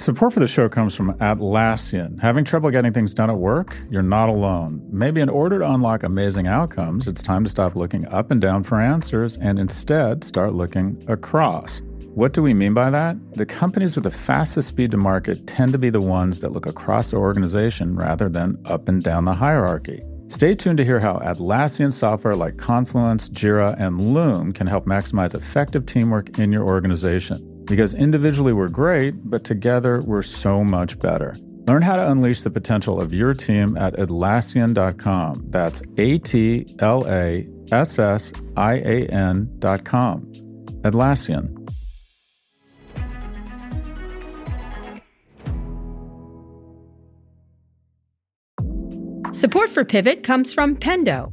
Support for the show comes from Atlassian. Having trouble getting things done at work? You're not alone. Maybe in order to unlock amazing outcomes, it's time to stop looking up and down for answers and instead start looking across. What do we mean by that? The companies with the fastest speed to market tend to be the ones that look across the organization rather than up and down the hierarchy. Stay tuned to hear how Atlassian software like Confluence, Jira, and Loom can help maximize effective teamwork in your organization. Because individually we're great, but together we're so much better. Learn how to unleash the potential of your team at Atlassian.com. That's A T L A S S I A N.com. Atlassian. Support for Pivot comes from Pendo.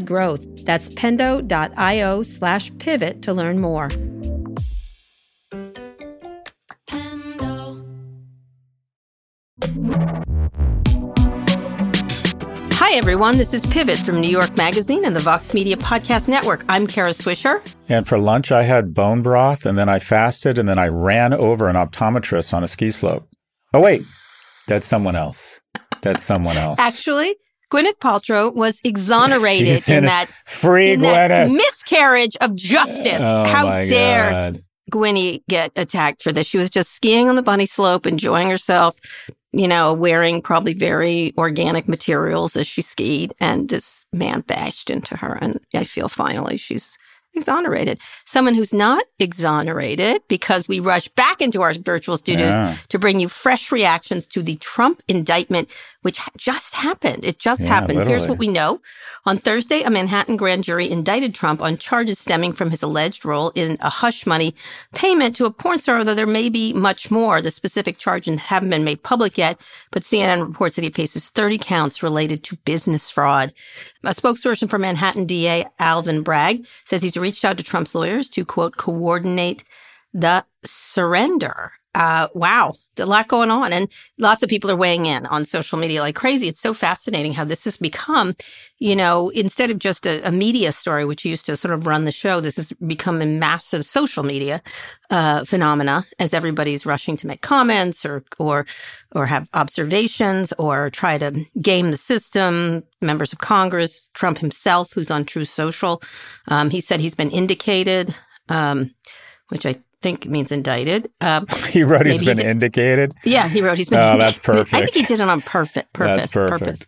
growth. That's pendo.io slash pivot to learn more. Hi, everyone. This is Pivot from New York Magazine and the Vox Media Podcast Network. I'm Kara Swisher. And for lunch, I had bone broth, and then I fasted, and then I ran over an optometrist on a ski slope. Oh, wait, that's someone else. That's someone else. Actually, Gwyneth Paltrow was exonerated in, in that free in Gwyneth that miscarriage of justice. Oh How dare God. Gwynny get attacked for this? She was just skiing on the bunny slope, enjoying herself, you know, wearing probably very organic materials as she skied, and this man bashed into her. And I feel finally she's exonerated. Someone who's not exonerated because we rush back into our virtual studios Yeah. to bring you fresh reactions to the Trump indictment, which just happened. It just Yeah, happened. Here's what we know. On Thursday, a Manhattan grand jury indicted Trump on charges stemming from his alleged role in a hush money payment to a porn star, though there may be much more. The specific charges haven't been made public yet, but CNN reports that he faces 30 counts related to business fraud. A spokesperson for Manhattan DA Alvin Bragg says he's reached out to Trump's lawyers to quote coordinate the surrender. Uh, wow, a lot going on, and lots of people are weighing in on social media like crazy. It's so fascinating how this has become, you know, instead of just a, a media story, which used to sort of run the show, this has become a massive social media uh, phenomena as everybody's rushing to make comments or or or have observations or try to game the system. Members of Congress, Trump himself, who's on Truth Social, um, he said he's been indicated, um, which I think means indicted. Um, He wrote he's been did- indicated. yeah, he wrote he's been. Oh, that's perfect. I think he did it on perfect purpose. That's perfect. Purpose.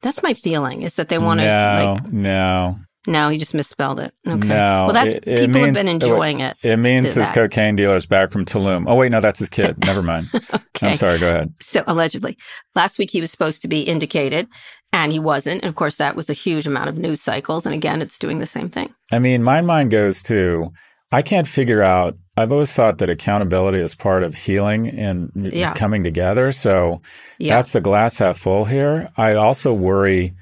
That's my feeling is that they want to no, like. no, No, he just misspelled it. Okay. no. Well, that's It- it people means- have been enjoying it. It means his that- cocaine dealer's back from Tulum. Oh, wait, no, that's his kid. Never mind. Okay. I'm sorry. Go ahead. So allegedly, last week he was supposed to be indicated, and he wasn't. And of course, that was a huge amount of news cycles. And again, it's doing the same thing. I mean, my mind goes to I can't figure out. I've always thought that accountability is part of healing and Yeah. coming together. So Yeah. that's the glass half full here. I also worry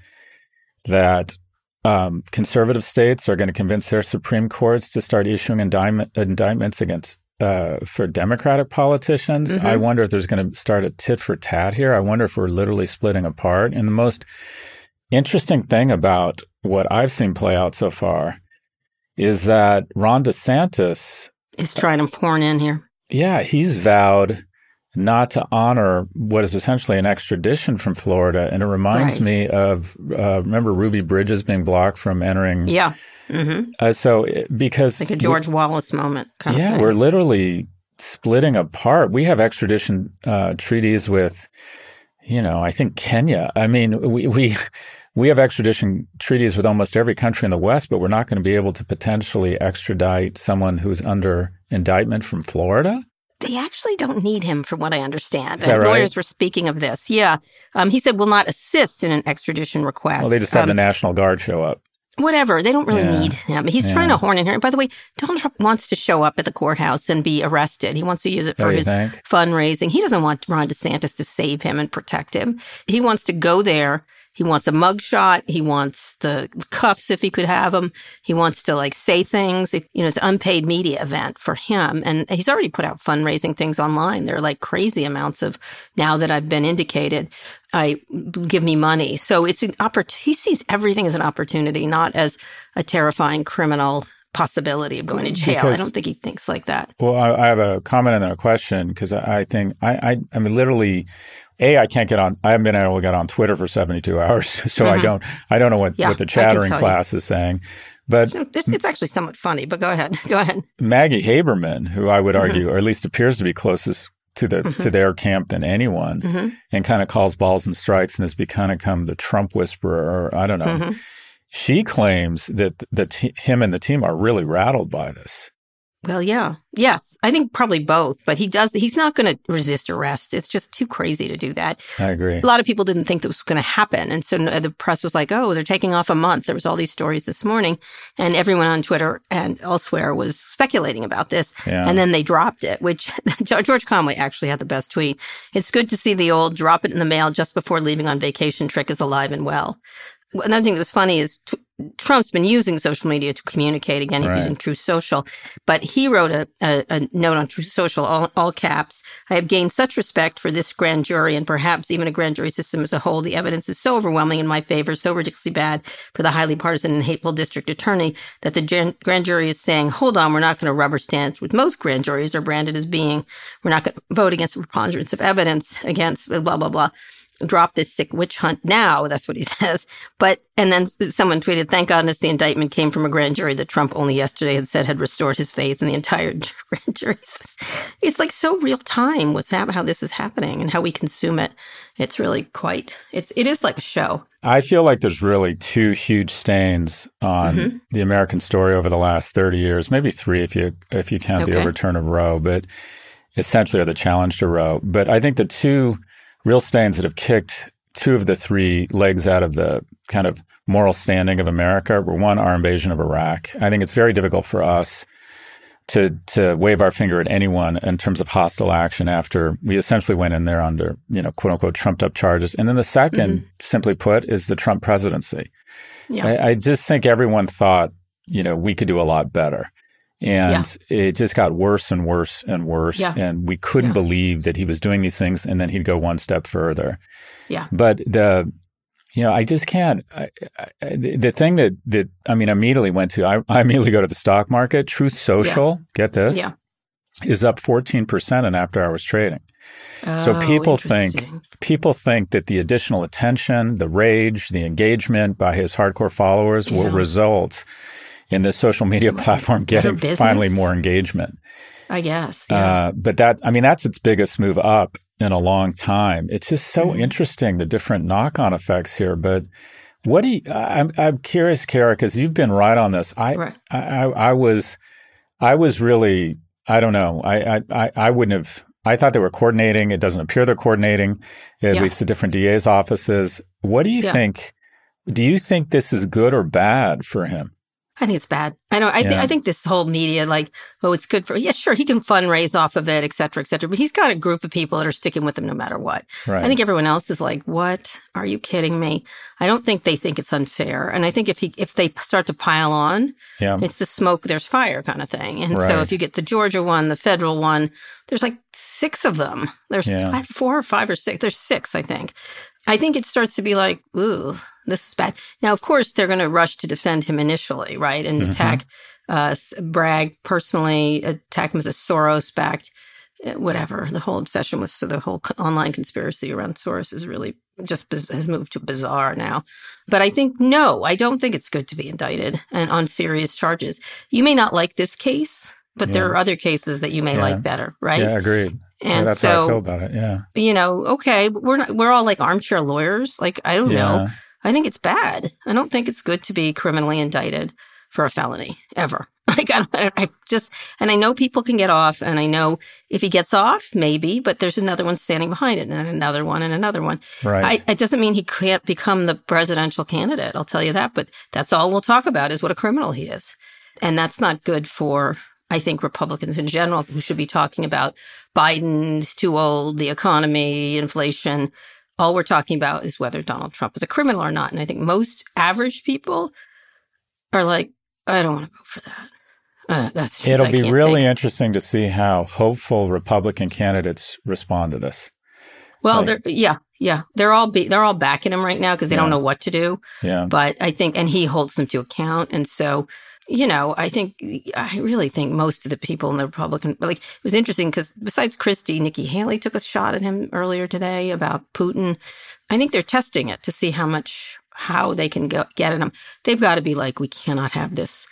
that um, conservative states are going to convince their Supreme Courts to start issuing indictment, indictments against uh, for Democratic politicians. Mhm. I wonder if there's going to start a tit for tat here. I wonder if we're literally splitting apart. And the most interesting thing about what I've seen play out so far is that Ron DeSantis Is trying to porn in here. yeah, he's vowed not to honor what is essentially an extradition from Florida, and it reminds Right. me of uh, remember Ruby Bridges being blocked from entering. Yeah. hmm Uh, so it- because Like a George Wallace moment. Kind yeah, we're literally splitting apart. We have extradition uh, treaties with, you know, I think Kenya. I mean, we we we have extradition treaties with almost every country in the West, but we're not going to be able to potentially extradite someone who's under indictment from Florida. They actually don't need him, from what I understand. Is that right? Lawyers were speaking of this. Yeah. Um, he said will not assist in an extradition request. Well, they just had Um, the National Guard show up. whatever. They don't really Yeah. need him. He's Yeah. trying to horn in here. And by the way, Donald Trump wants to show up at the courthouse and be arrested. He wants to use it Oh, for his think? fundraising. He doesn't want Ron DeSantis to save him and protect him. He wants to go there. He wants a mugshot. He wants the cuffs if he could have them. He wants to like say things. It, you know, it's an unpaid media event for him. And he's already put out fundraising things online. There are like crazy amounts of now that I've been indicated. I give me money. So it's an opportunity. He sees everything as an opportunity, not as a terrifying criminal possibility of going to jail. I don't think he thinks like that. Well, I, I have a comment and then a question because I, I think I, I, I mean, literally, a I can't get on. I haven't been able to get on Twitter for seventy two hours, so I Mhm. don't. I don't know what Yeah, what the chattering tell you. class is saying. But it's actually somewhat funny, but go ahead. Go ahead. Maggie Haberman, who I would argue, or at least appears to be closest to the Mhm. to their camp than anyone, hmm and kind of calls balls and strikes and has become become the Trump whisperer. Or I don't know. hmm She claims that the t- him and the team are really rattled by this. Well, yeah. Yes. I think probably both, but he does, he's not going to resist arrest. It's just too crazy to do that. I agree. A lot of people didn't think that was going to happen. And so uh, the press was like, oh, they're taking off a month. There was all these stories this morning and everyone on Twitter and elsewhere was speculating about this. Yeah. And then they dropped it, which George Conway actually had the best tweet. It's good to see the old drop it in the mail just before leaving on vacation trick is alive and well. Another thing that was funny is t- Trump's been using social media to communicate. Again, he's Right. using Truth Social, but he wrote a, a, a note on Truth Social, all, all caps. I have gained such respect for this grand jury and perhaps even a grand jury system as a whole. The evidence is so overwhelming in my favor, so ridiculously bad for the highly partisan and hateful district attorney that the gen- grand jury is saying, hold on, we're not going to rubber stamp with most grand juries are branded as being, we're not going to vote against the preponderance of evidence against blah, blah, blah drop this sick witch hunt now. That's what he says. But, and then someone tweeted, thank goodness the indictment came from a grand jury that Trump only yesterday had said had restored his faith in the entire grand jury. It's like so real time what's happening, how this is happening and how we consume it. It's really quite, it's, it is like a show. I feel like there's really two huge stains on Mhm. the American story over the last 30 years, maybe three if you if you count the overturn of Roe, but essentially or the challenge to Roe. But I think the two real stains that have kicked two of the three legs out of the kind of moral standing of America were one, our invasion of Iraq. I think it's very difficult for us to to wave our finger at anyone in terms of hostile action after we essentially went in there under, you know, quote unquote trumped up charges. And then the 2nd mm-hmm. simply put, is the Trump presidency. Yeah. I, I just think everyone thought, you know, we could do a lot better. And it just got worse and worse and worse. Yeah. And we couldn't Yeah. believe that he was doing these things and then he'd go one step further. Yeah. But the, you know, I just can't. I, I, the thing that, that, I mean, immediately went to, I, I immediately go to the stock market. Truth Social, get this, Yeah. is up 14% in after hours trading. So Oh, people think- People think that the additional attention, the rage, the engagement by his hardcore followers will result in the social media platform getting finally more engagement. I guess. Yeah. Uh, but that, I mean, that's its biggest move up in a long time. It's just so Mhm. interesting, the different knock on effects here. But what do you, I'm, I'm curious, Kara, because you've been right on this. I, right. I, I I was, I was really, I don't know. I, I, I, I wouldn't have, I thought they were coordinating. It doesn't appear they're coordinating, at Yeah. least the different DA's offices. What do you Yeah. think? Do you think this is good or bad for him? I think it's bad. I know. I, thi- Yeah. I think this whole media, like, oh, it's good for, yeah, sure, he can fundraise off of it, et cetera, et cetera. But he's got a group of people that are sticking with him no matter what. Right. I think everyone else is like, what? Are you kidding me? I don't think they think it's unfair. And I think if he, if they start to pile on, yeah. it's the smoke, there's fire kind of thing. And Right. so if you get the Georgia one, the federal one, there's like six of them. There's Yeah. five, four or five or six. There's six, I think. I think it starts to be like, ooh, this is bad. Now, of course, they're going to rush to defend him initially, right? And Mhm. attack uh, Bragg personally, attack him as a Soros backed, whatever. The whole obsession with so the whole online conspiracy around Soros is really just biz- has moved to bizarre now. But I think, no, I don't think it's good to be indicted and on serious charges. You may not like this case, but there are other cases that you may Yeah. like better, right? Yeah, agreed. Yeah, And that's how I feel so, about it. Yeah. you know, okay, we're not, we're all like armchair lawyers. Like, I don't know. I think it's bad. I don't think it's good to be criminally indicted. for a felony ever. Like I, I just, and I know people can get off, and I know if he gets off, maybe, but there's another one standing behind it, and another one, and another one. Right. I, it doesn't mean he can't become the presidential candidate. I'll tell you that, but that's all we'll talk about is what a criminal he is, and that's not good for. I think Republicans in general who should be talking about Biden's too old, the economy, inflation. All we're talking about is whether Donald Trump is a criminal or not. And I think most average people are like, I don't want to vote for that. Uh, that's just, It'll be really interesting to see how hopeful Republican candidates respond to this. well. like- yeah, yeah. They're all be, they're all backing him right now because they Yeah. don't know what to do. Yeah. But I think, and he holds them to account. And so, you know, I think, I really think most of the people in the Republican, like, it was interesting because besides Christie, Nikki Haley took a shot at him earlier today about Putin. I think they're testing it to see how much, how they can go, get at him. They've got to be like, we cannot have this,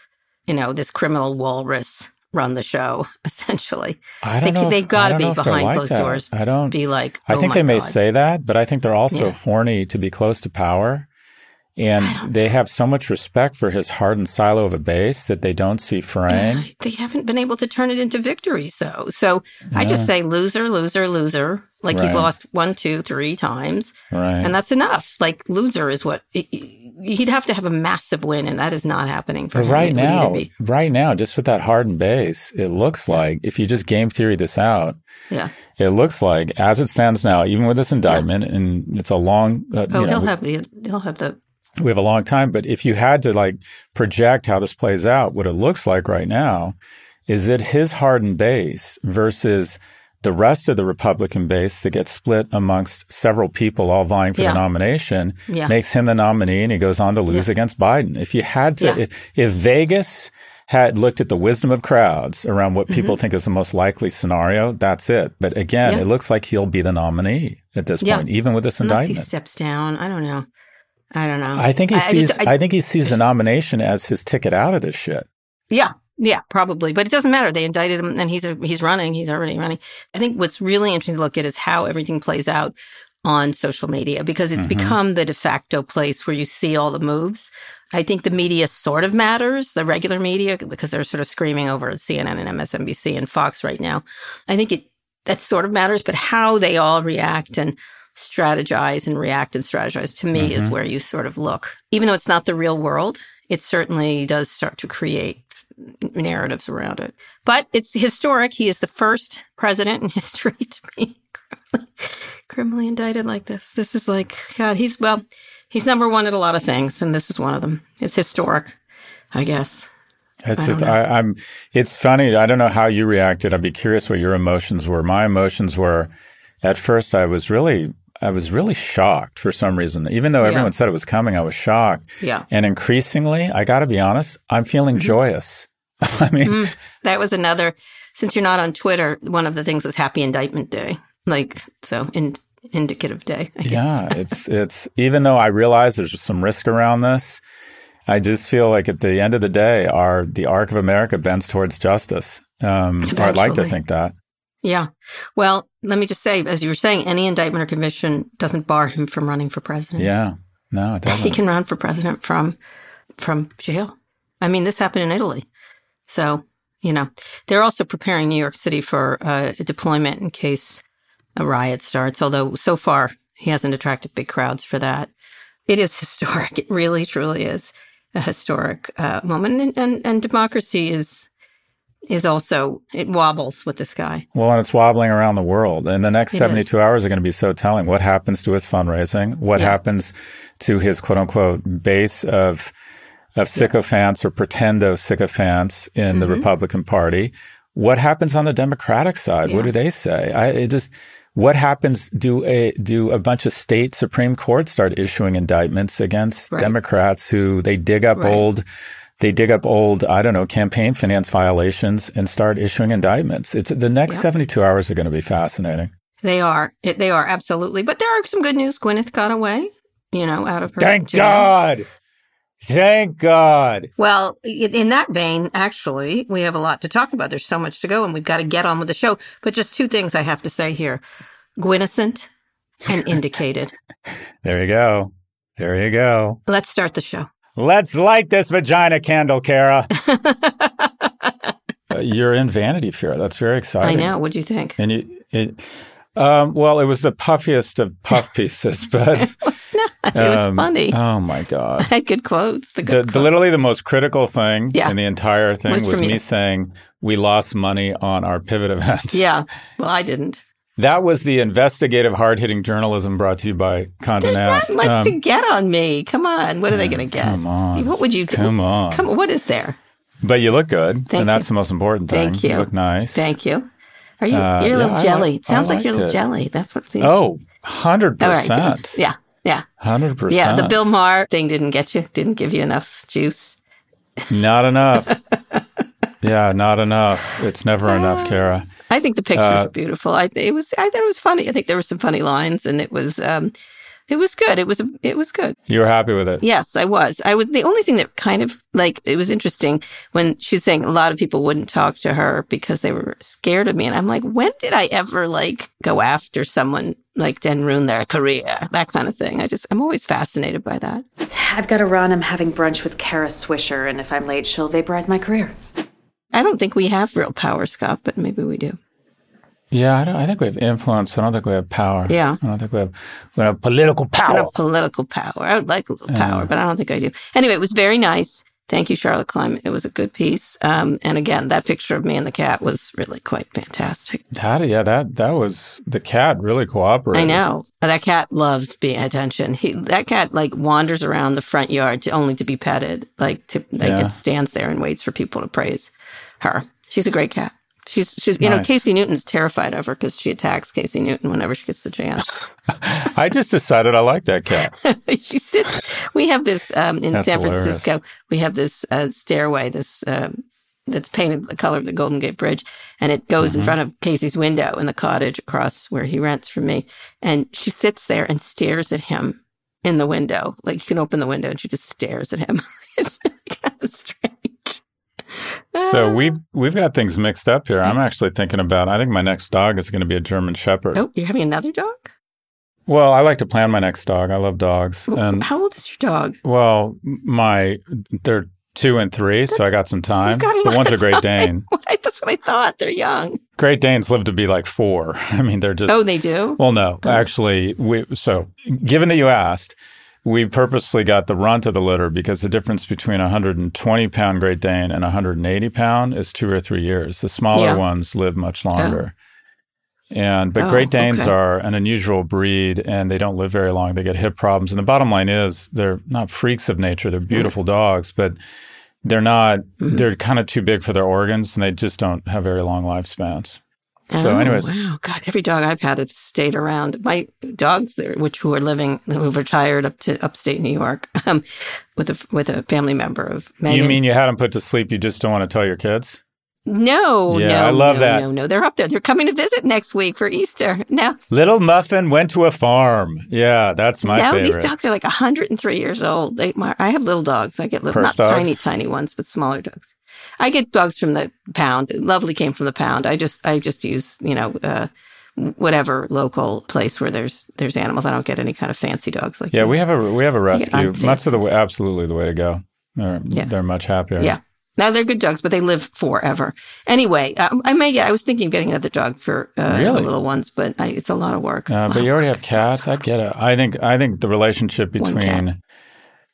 you know, this criminal walrus run the show, essentially. I They- don't know. they've gotta be know if they're behind like closed that. doors. I don't. Be like, I oh think my they may say that, but I think they're also Yeah. horny to be close to power. And they have so much respect for his hardened silo of a base that they don't see fraying. Yeah, they haven't been able to turn it into victories though. So I just say loser, loser, loser. Like he's lost one, two, three times, Right. and that's enough. Like loser is what he'd have to have a massive win, and that is not happening for But him. right It would either now, right now, just with that hardened base, it looks like if you just game theory this out, yeah. it looks like as it stands now, even with this indictment, and it's a long, uh, Oh, you know, he'll have the he'll have the we have a long time. But if you had to like project how this plays out, what it looks like right now is that his hardened base versus the rest of the Republican base that gets split amongst several people all vying for Yeah. the nomination yeah makes him the nominee and he goes on to lose Yeah. against Biden. If you had to, if, if Vegas had looked at the wisdom of crowds around what people Mm-hmm. think is the most likely scenario, that's it. But again, it looks like he'll be the nominee at this point, even with this unless he steps down. I don't know. I don't know. I think he I- I sees. just- I, I- think he sees the nomination as his ticket out of this shit. Yeah, yeah, probably, but it doesn't matter. They indicted him, and he's a, he's running. He's already running. I think what's really interesting to look at is how everything plays out on social media because it's Mhm. become the de facto place where you see all the moves. I think the media sort of matters, the regular media, because they're sort of screaming over at CNN and MSNBC and Fox right now. I think it that sort of matters, but how they all react and strategize and react and strategize to me is Mhm. where you sort of look. Even though it's not the real world, it certainly does start to create narratives around it. But it's historic. He is the first president in history to be criminally, criminally indicted like this. This is like, God, he's, well, he's number one at a lot of things, and this is one of them. It's historic, I guess. It's I just. I, I'm. It's funny. I don't know how you reacted. I'd be curious what your emotions were. My emotions were, at first, I was really, I was really shocked for some reason. Even though Yeah. everyone said it was coming, I was shocked. Yeah. And increasingly, I got to be honest, I'm feeling Mhm. joyous. I mean, Mm, that was another, since you're not on Twitter, one of the things was Happy Indictment Day. Like, so in, indicative day. I guess. yeah, it's it's even though I realize there's some risk around this, I just feel like at the end of the day, our the arc of America bends towards justice. Um, or I'd like to think that. Yeah. Well, let me just say, as you were saying, any indictment or conviction doesn't bar him from running for president. Yeah. No, it He doesn't. can run for president from from jail. I mean, this happened in Italy. So, you know, they're also preparing New York City for uh, a deployment in case a riot starts, although so far he hasn't attracted big crowds for that. It is historic. It really, truly is a historic uh, moment. And, and, and democracy is is also, it wobbles with this guy. Well, and it's wobbling around the world. And the next It is. 72 hours are going to be so telling. What happens to his fundraising? What Yeah. happens to his quote unquote base of of sycophants or pretendo sycophants in the Mhm. Republican Party? What happens on the Democratic side? What do they say? I it just what happens? Do a do a bunch of state Supreme Courts start issuing indictments against Right. Democrats who they dig up Right. old they dig up old, I don't know, campaign finance violations and start issuing indictments. It's the next Yeah. 72 hours are going to be fascinating. They are. It, they are absolutely. But there are some good news. Gwyneth got away, you know, out of her. Thank jail. God. Thank God. Well, in in that vein, actually, we have a lot to talk about. There's so much to go, and we've got to get on with the show. But just two things I have to say here: Gwynnocent and indicated. There you go. There you go. Let's start the show. Let's light this vagina candle, Kara. Uh, you're in Vanity Fair. That's very exciting. I exciting. know. What do you think? And you, it, um, well, it was the puffiest of puff pieces, but It was not. It was um, funny. Oh my god! I had good quotes. The The, good the quotes. literally the most critical thing Yeah. in the entire thing Was was, me you. saying we lost money on our pivot event. Yeah. Well, I didn't. That was the investigative, hard hitting journalism brought to you by Condé There's Nast. not much Um, to get on me. Come on. What are they going to get? Come on. What would you? Come on. Come on. What is there? But you look good, Thank and that's you. the most important thing. Thank you. You look nice. Thank you. Are you? Uh, you're a little I jelly. like- it sounds like you're a little it. jelly. That's what seems. Oh, 100%. All right. Yeah. Yeah. 100%. Yeah. The Bill Maher thing didn't get you. Didn't give you enough juice. Not enough. yeah, not enough. It's never enough, Kara. I think the pictures Uh, are beautiful. I it was. I thought it was funny. I think there were some funny lines, and it was. um It was good. It was. It was good. You were happy with it. Yes, I was. I was the only thing that kind of like it was interesting when she was saying a lot of people wouldn't talk to her because they were scared of me, and I'm like, when did I ever like go after someone like then ruin their career, that kind of thing? I just I'm always fascinated by that. I've got to run. I'm having brunch with Kara Swisher, and if I'm late, she'll vaporize my career. I don't think we have real power, Scott, but maybe we do. Yeah, I, don't, I think we have influence. I don't think we have power. Yeah. I don't think we have, we have political I power. don't political power. I would like a little power, but I don't think I do. Anyway, it was very nice. Thank you, Charlotte Klein. It was a good piece. Um, and again, that picture of me and the cat was really quite fantastic. That, yeah, that that was the cat really cooperated. I know that cat loves being attention. He that cat like wanders around the front yard to only to be petted. Like to like Yeah. it stands there and waits for people to praise her. She's a great cat. She's she's you know Casey Newton's terrified of her because she attacks Casey Newton whenever she gets the chance. I just decided I like that cat. she sits. We have this um, in That's San hilarious. Francisco. We have this uh, stairway. This. Um, that's painted the color of the Golden Gate Bridge, and it goes Mm-hmm. in front of Casey's window in the cottage across where he rents from me. And she sits there and stares at him in the window. Like you can open the window and she just stares at him. it's really kind of strange. So Ah. we've we've got things mixed up here. I'm actually thinking about. I think my next dog is going to be a German Shepherd. Oh, you're having another dog? Well, I like to plan my next dog. I love dogs, and How old is your dog? well, my they're two and three, so I got some time. Got The one's a Great. Dane. That's what I thought. They're young. Great Danes live to be like four. I mean, they're just Oh, they do. Well, no, actually, we so given that you asked, we purposely got the runt of the litter because the difference between a 120 pound Great Dane and a 180 pound is two or three years. The smaller Yeah. ones live much longer. And but Oh, Great Danes okay. are an unusual breed and they don't live very long. They get hip problems. And the bottom line is they're not freaks of nature. They're beautiful dogs, but they're not Mm-hmm. they're kind of too big for their organs and they just don't have very long lifespans. So Oh, anyways, wow, God, every dog I've had have stayed around. My dogs, there, which who are living, who've retired up to upstate New York, um, with a with a family member of Megan's. you mean you had them put to sleep, you just don't want to tell your kids? No, Yeah, no, I love no, that. No, no, they're up there. They're coming to visit next week for Easter. No, Little Muffin went to a farm. Yeah, that's my now favorite. these dogs are like 103 years old. They, my, I have little dogs. I get little, Purse not dogs? tiny, tiny ones, but smaller dogs. I get dogs from the pound. Lovely came from the pound. I just, I just use, you know, uh, whatever local place where there's there's animals. I don't get any kind of fancy dogs like yeah, we have a we have a rescue. of the way, absolutely the way to go. They're, Yeah. they're much happier. Yeah. Now they're good dogs, but they live forever. Anyway, um, I may get. I was thinking of getting another dog for uh, the Really? little ones, but I, it's a lot of work. Uh, but you already have cats. I get it. I think I think the relationship between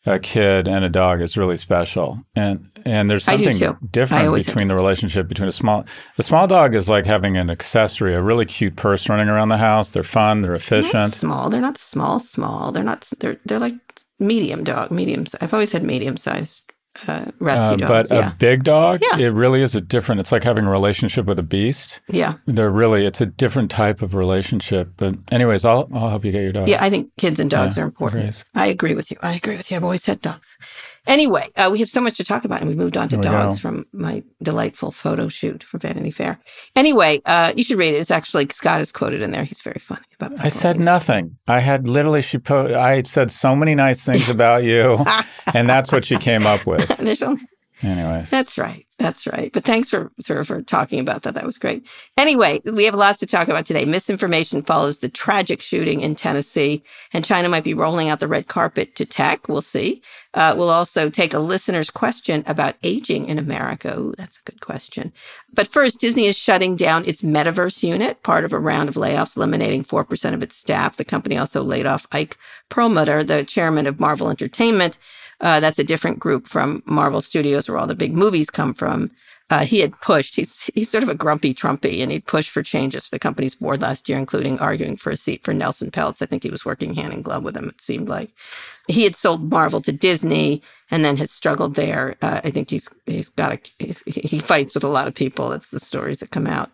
a kid and a dog is really special, and and there's something different between the relationship between a small the small dog is like having an accessory, a really cute purse running around the house. They're fun. They're They're efficient. small. They're not small. Small. They're not. They're they're like medium dog. Medium. I've always had medium sized uh, rescue Uh, dogs. but yeah. a big dog, Yeah. it really is a different. It's like having a relationship with a beast. yeah. They're really, it's a different type of relationship. But, anyways, I'll I'll help you get your dog. Yeah, I think kids and dogs Yeah, are important. agrees. I agree with you. I agree with you. I've always had dogs. Anyway, uh, we have so much to talk about, and we moved on to dogs go. from my delightful photo shoot for Vanity Fair. Anyway, uh, you should read it. It's actually Scott is quoted in there. He's very funny about. I said things. nothing. I had literally she po- I said so many nice things about you, and that's what she came up with. There's only Anyways. That's right. That's right. But thanks for, for, for talking about that. That was great. Anyway, we have lots to talk about today. Misinformation follows the tragic shooting in Tennessee, and China might be rolling out the red carpet to tech. We'll see. Uh, we'll also take a listener's question about aging in America. Ooh, that's a good question. But first, Disney is shutting down its metaverse unit, part of a round of layoffs, eliminating 4% of its staff. The company also laid off Ike Perlmutter, the chairman of Marvel Entertainment. Uh, that's a different group from Marvel Studios, where all the big movies come from. Uh, he had pushed. He's he's sort of a grumpy Trumpy, and he'd pushed for changes for the company's board last year, including arguing for a seat for Nelson Peltz. I think he was working hand in glove with him. It seemed like he had sold Marvel to Disney, and then has struggled there. Uh, I think he's he's got a he's, he fights with a lot of people. That's the stories that come out,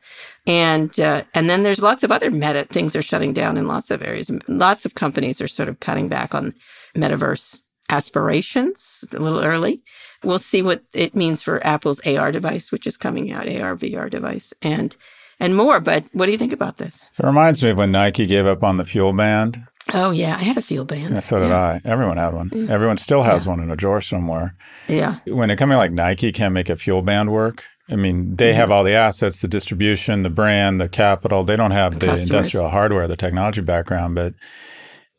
and uh, and then there's lots of other meta things are shutting down in lots of areas. Lots of companies are sort of cutting back on metaverse aspirations. It's a little early. We'll see what it means for Apple's AR device, which is coming out, AR VR device, and and more. But what do you think about this? It reminds me of when Nike gave up on the fuel band. Oh yeah, I had a fuel band. Yeah, so did yeah. I. Everyone had one. Yeah. Everyone still has one in a drawer somewhere. Yeah. When a company like Nike can't make a fuel band work, I mean, they mm-hmm. have all the assets, the distribution, the brand, the capital. They don't have the, the industrial hardware, the technology background, but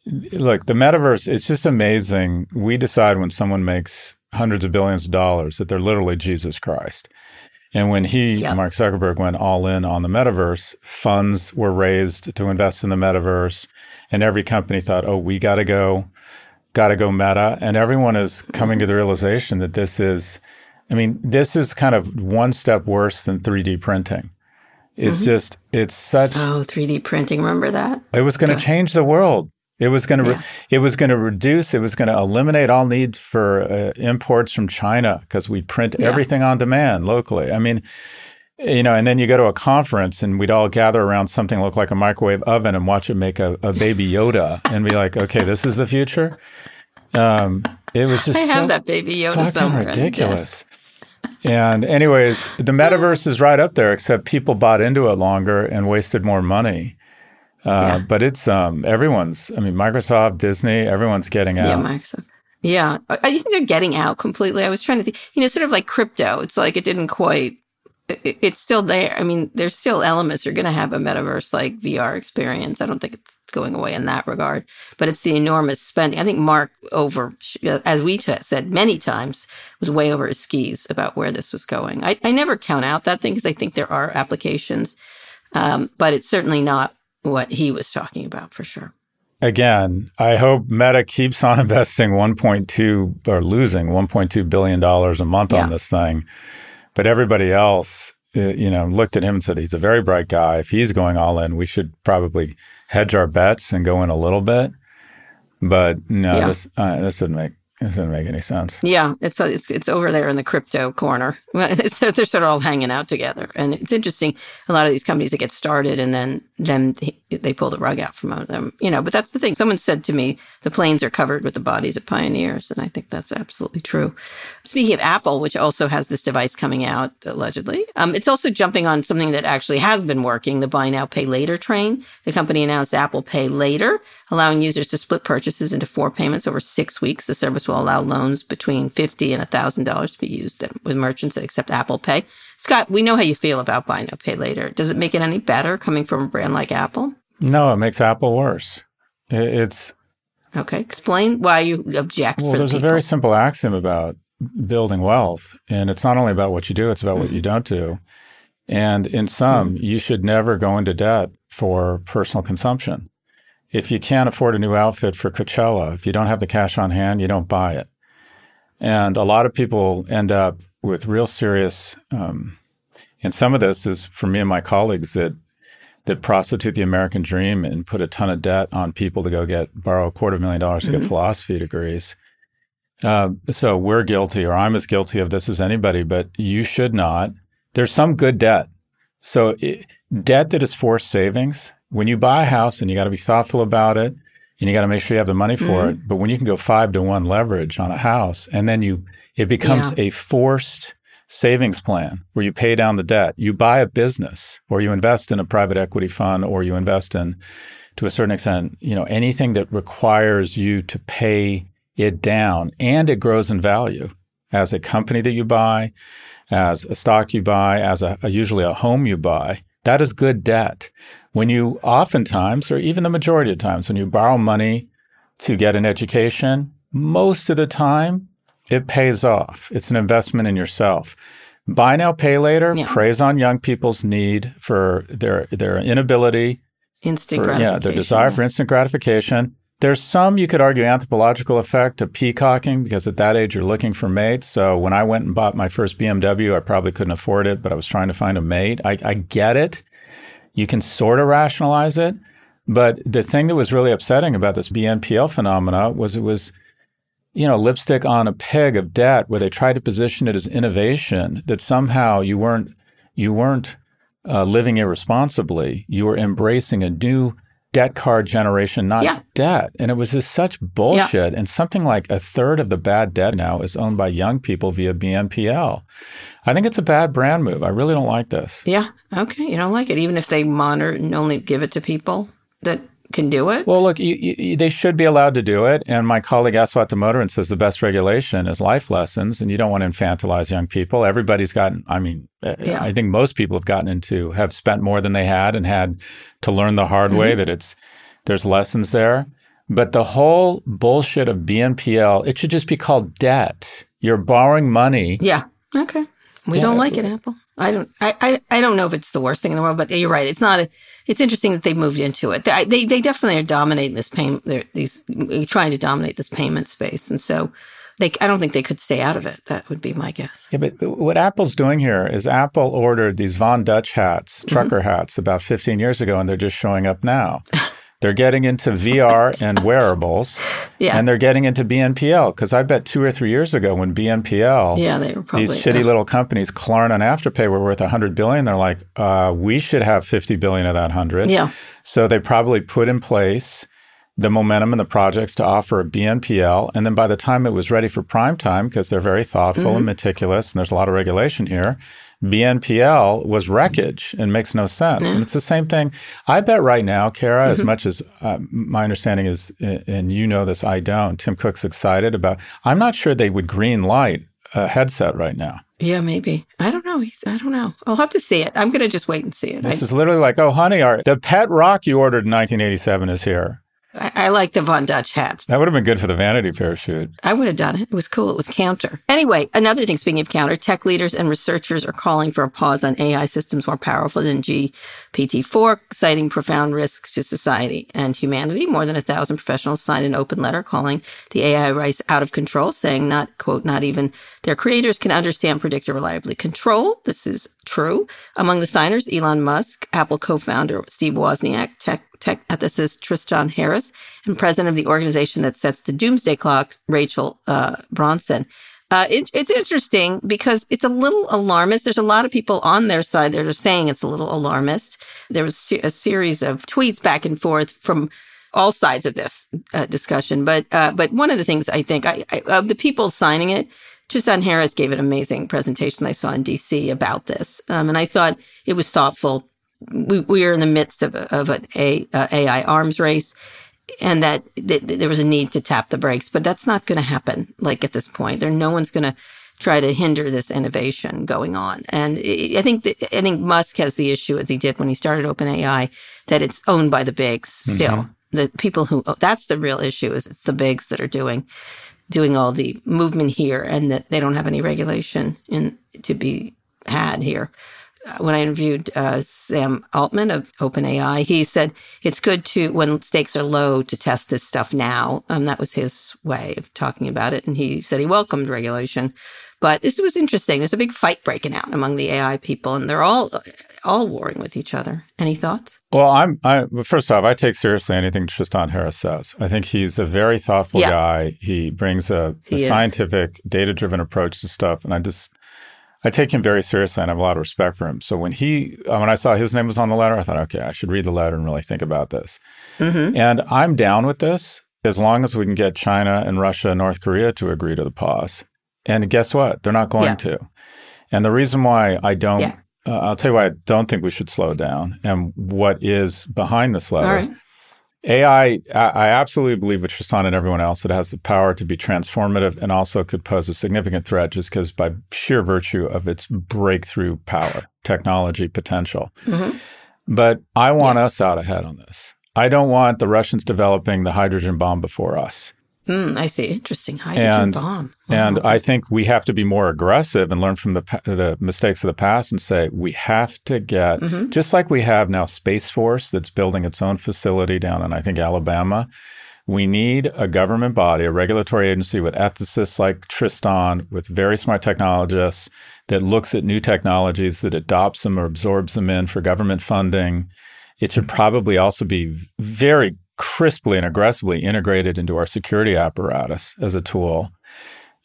look, the metaverse, it's just amazing. We decide when someone makes hundreds of billions of dollars that they're literally Jesus Christ. And when he. Mark Zuckerberg, went all in on the metaverse, funds were raised to invest in the metaverse. And every company thought, oh, we got to go, got to go meta. And everyone is coming to the realization that this is, I mean, this is kind of one step worse than 3D printing. It's mm-hmm. just, it's such. Oh, 3D printing. Remember that? It was going to change the world. It was going to yeah. re- it was going to reduce. It was going to eliminate all need for uh, imports from China because we print yeah. everything on demand locally. I mean, you know, and then you go to a conference and we'd all gather around something that looked like a microwave oven and watch it make a, a baby Yoda and be like, okay, this is the future. Um, it was just I have so that baby Yoda fucking somewhere. ridiculous. and anyways, the metaverse is right up there, except people bought into it longer and wasted more money. Uh, yeah. But it's um, everyone's. I mean, Microsoft, Disney, everyone's getting out. Yeah, Microsoft. Yeah, I think they're getting out completely. I was trying to think, you know, sort of like crypto. It's like it didn't quite. It, it's still there. I mean, there's still elements. You're going to have a metaverse like VR experience. I don't think it's going away in that regard. But it's the enormous spending. I think Mark over, as we t- said many times, was way over his skis about where this was going. I, I never count out that thing because I think there are applications, um, but it's certainly not what he was talking about for sure. Again, I hope Meta keeps on investing 1.2 or losing 1.2 billion dollars a month yeah. on this thing. But everybody else, uh, you know, looked at him and said he's a very bright guy. If he's going all in, we should probably hedge our bets and go in a little bit. But no, yeah. this uh, this doesn't make it doesn't make any sense. Yeah, it's it's it's over there in the crypto corner. they're sort of all hanging out together, and it's interesting. A lot of these companies that get started and then then they pull the rug out from under them. You know, but that's the thing. Someone said to me, the planes are covered with the bodies of pioneers, and I think that's absolutely true. Speaking of Apple, which also has this device coming out allegedly, um, it's also jumping on something that actually has been working: the buy now, pay later train. The company announced Apple Pay Later, allowing users to split purchases into four payments over six weeks. The service will allow loans between fifty and thousand dollars to be used with merchants that accept Apple Pay. Scott, we know how you feel about buy now, pay later. Does it make it any better coming from a brand like Apple? No, it makes Apple worse. It's okay. Explain why you object. Well, there's the a very simple axiom about building wealth, and it's not only about what you do; it's about mm-hmm. what you don't do. And in some, mm-hmm. you should never go into debt for personal consumption. If you can't afford a new outfit for Coachella, if you don't have the cash on hand, you don't buy it. And a lot of people end up with real serious, um, and some of this is for me and my colleagues that that prostitute the American dream and put a ton of debt on people to go get borrow a quarter million dollars to mm-hmm. get philosophy degrees. Uh, so we're guilty, or I'm as guilty of this as anybody. But you should not. There's some good debt. So it, debt that is forced savings. When you buy a house, and you got to be thoughtful about it, and you got to make sure you have the money for mm-hmm. it. But when you can go five to one leverage on a house, and then you it becomes yeah. a forced savings plan where you pay down the debt. You buy a business or you invest in a private equity fund or you invest in, to a certain extent, you know, anything that requires you to pay it down and it grows in value. as a company that you buy, as a stock you buy, as a, a usually a home you buy, that is good debt. When you oftentimes, or even the majority of times, when you borrow money to get an education, most of the time it pays off. It's an investment in yourself. Buy now, pay later yeah. preys on young people's need for their their inability, instant for, yeah, their desire for instant gratification. There's some you could argue anthropological effect of peacocking because at that age you're looking for mates. So when I went and bought my first BMW, I probably couldn't afford it, but I was trying to find a mate. I, I get it. You can sort of rationalize it. But the thing that was really upsetting about this BNPL phenomena was it was, you know, lipstick on a pig of debt where they tried to position it as innovation that somehow you weren't you weren't uh, living irresponsibly. You were embracing a new debt card generation, not yeah. debt. And it was just such bullshit. Yeah. And something like a third of the bad debt now is owned by young people via BNPL. I think it's a bad brand move. I really don't like this. Yeah. Okay. You don't like it, even if they monitor and only give it to people that can do it? Well, look, you, you, they should be allowed to do it. And my colleague Aswath Damodaran says the best regulation is life lessons, and you don't want to infantilize young people. Everybody's gotten, I mean, uh, yeah. I think most people have gotten into, have spent more than they had and had to learn the hard mm-hmm. way that it's, there's lessons there. But the whole bullshit of BNPL, it should just be called debt. You're borrowing money. Yeah. Okay. We yeah. don't like it, Apple. I don't. I, I, I don't know if it's the worst thing in the world, but you're right. It's not. A, it's interesting that they moved into it. They they, they definitely are dominating this payment. They're these trying to dominate this payment space, and so they. I don't think they could stay out of it. That would be my guess. Yeah, but what Apple's doing here is Apple ordered these Von Dutch hats, mm-hmm. trucker mm-hmm. hats, about 15 years ago, and they're just showing up now. They're getting into VR and wearables. Yeah. And they're getting into BNPL because I bet two or three years ago when BNPL, yeah, they were probably, these shitty little companies, Klarna and Afterpay, were worth 100 billion. They're like, uh, we should have 50 billion of that 100. Yeah. So they probably put in place the momentum and the projects to offer a BNPL. And then by the time it was ready for prime time, because they're very thoughtful mm-hmm. and meticulous, and there's a lot of regulation here, BNPL was wreckage and makes no sense. And it's the same thing. I bet right now, Kara, mm-hmm. as much as uh, my understanding is, and you know this, I don't, Tim Cook's excited about, I'm not sure they would green light a headset right now. Yeah, maybe. I don't know. He's, I don't know. I'll have to see it. I'm going to just wait and see it. This I, is literally like, oh, honey, our, the pet rock you ordered in 1987 is here. I, I, like the Von Dutch hats. That would have been good for the vanity fair shoot. I would have done it. It was cool. It was counter. Anyway, another thing, speaking of counter, tech leaders and researchers are calling for a pause on AI systems more powerful than GPT-4, citing profound risks to society and humanity. More than a thousand professionals signed an open letter calling the AI race out of control, saying not, quote, not even their creators can understand, predict, or reliably control. This is true. Among the signers, Elon Musk, Apple co-founder Steve Wozniak, tech tech ethicist Tristan Harris, and president of the organization that sets the doomsday clock, Rachel uh, Bronson. Uh, it, it's interesting because it's a little alarmist. There's a lot of people on their side that are saying it's a little alarmist. There was a series of tweets back and forth from all sides of this uh, discussion. But uh, but one of the things I think I, I, of the people signing it, Tristan Harris gave an amazing presentation I saw in DC about this, um, and I thought it was thoughtful we, we are in the midst of, of an a, uh, AI arms race and that, that, there was a need to tap the brakes, but that's not going to happen. Like at this point, there, no one's going to try to hinder this innovation going on. And I think, I think Musk has the issue as he did when he started OpenAI that it's owned by the bigs still. Mm-hmm. The people who, that's the real issue is it's the bigs that are doing, doing all the movement here and that they don't have any regulation in to be had here when I interviewed uh, Sam Altman of OpenAI, he said it's good to, when stakes are low, to test this stuff now. Um, that was his way of talking about it. And he said he welcomed regulation. But this was interesting. There's a big fight breaking out among the AI people, and they're all all warring with each other. Any thoughts? Well, I'm. I, first off, I take seriously anything Tristan Harris says. I think he's a very thoughtful yeah. guy. He brings a, a scientific, data driven approach to stuff, and I just I take him very seriously and I have a lot of respect for him. So when he, uh, when I saw his name was on the letter, I thought, okay, I should read the letter and really think about this. Mm-hmm. And I'm down with this as long as we can get China and Russia and North Korea to agree to the pause. And guess what? They're not going yeah. to. And the reason why I don't, yeah. Uh, I'll tell you why I don't think we should slow down and what is behind this letter AI, I absolutely believe with Tristan and everyone else, it has the power to be transformative and also could pose a significant threat just because by sheer virtue of its breakthrough power, technology potential. Mm-hmm. But I want yeah. us out ahead on this. I don't want the Russians developing the hydrogen bomb before us. Mm, I see. Interesting. Hydrogen and, bomb. And I think we have to be more aggressive and learn from the the mistakes of the past and say we have to get mm-hmm. just like we have now Space Force that's building its own facility down in I think Alabama. We need a government body, a regulatory agency with ethicists like Tristan, with very smart technologists that looks at new technologies, that adopts them or absorbs them in for government funding. It should probably also be very crisply and aggressively integrated into our security apparatus as a tool.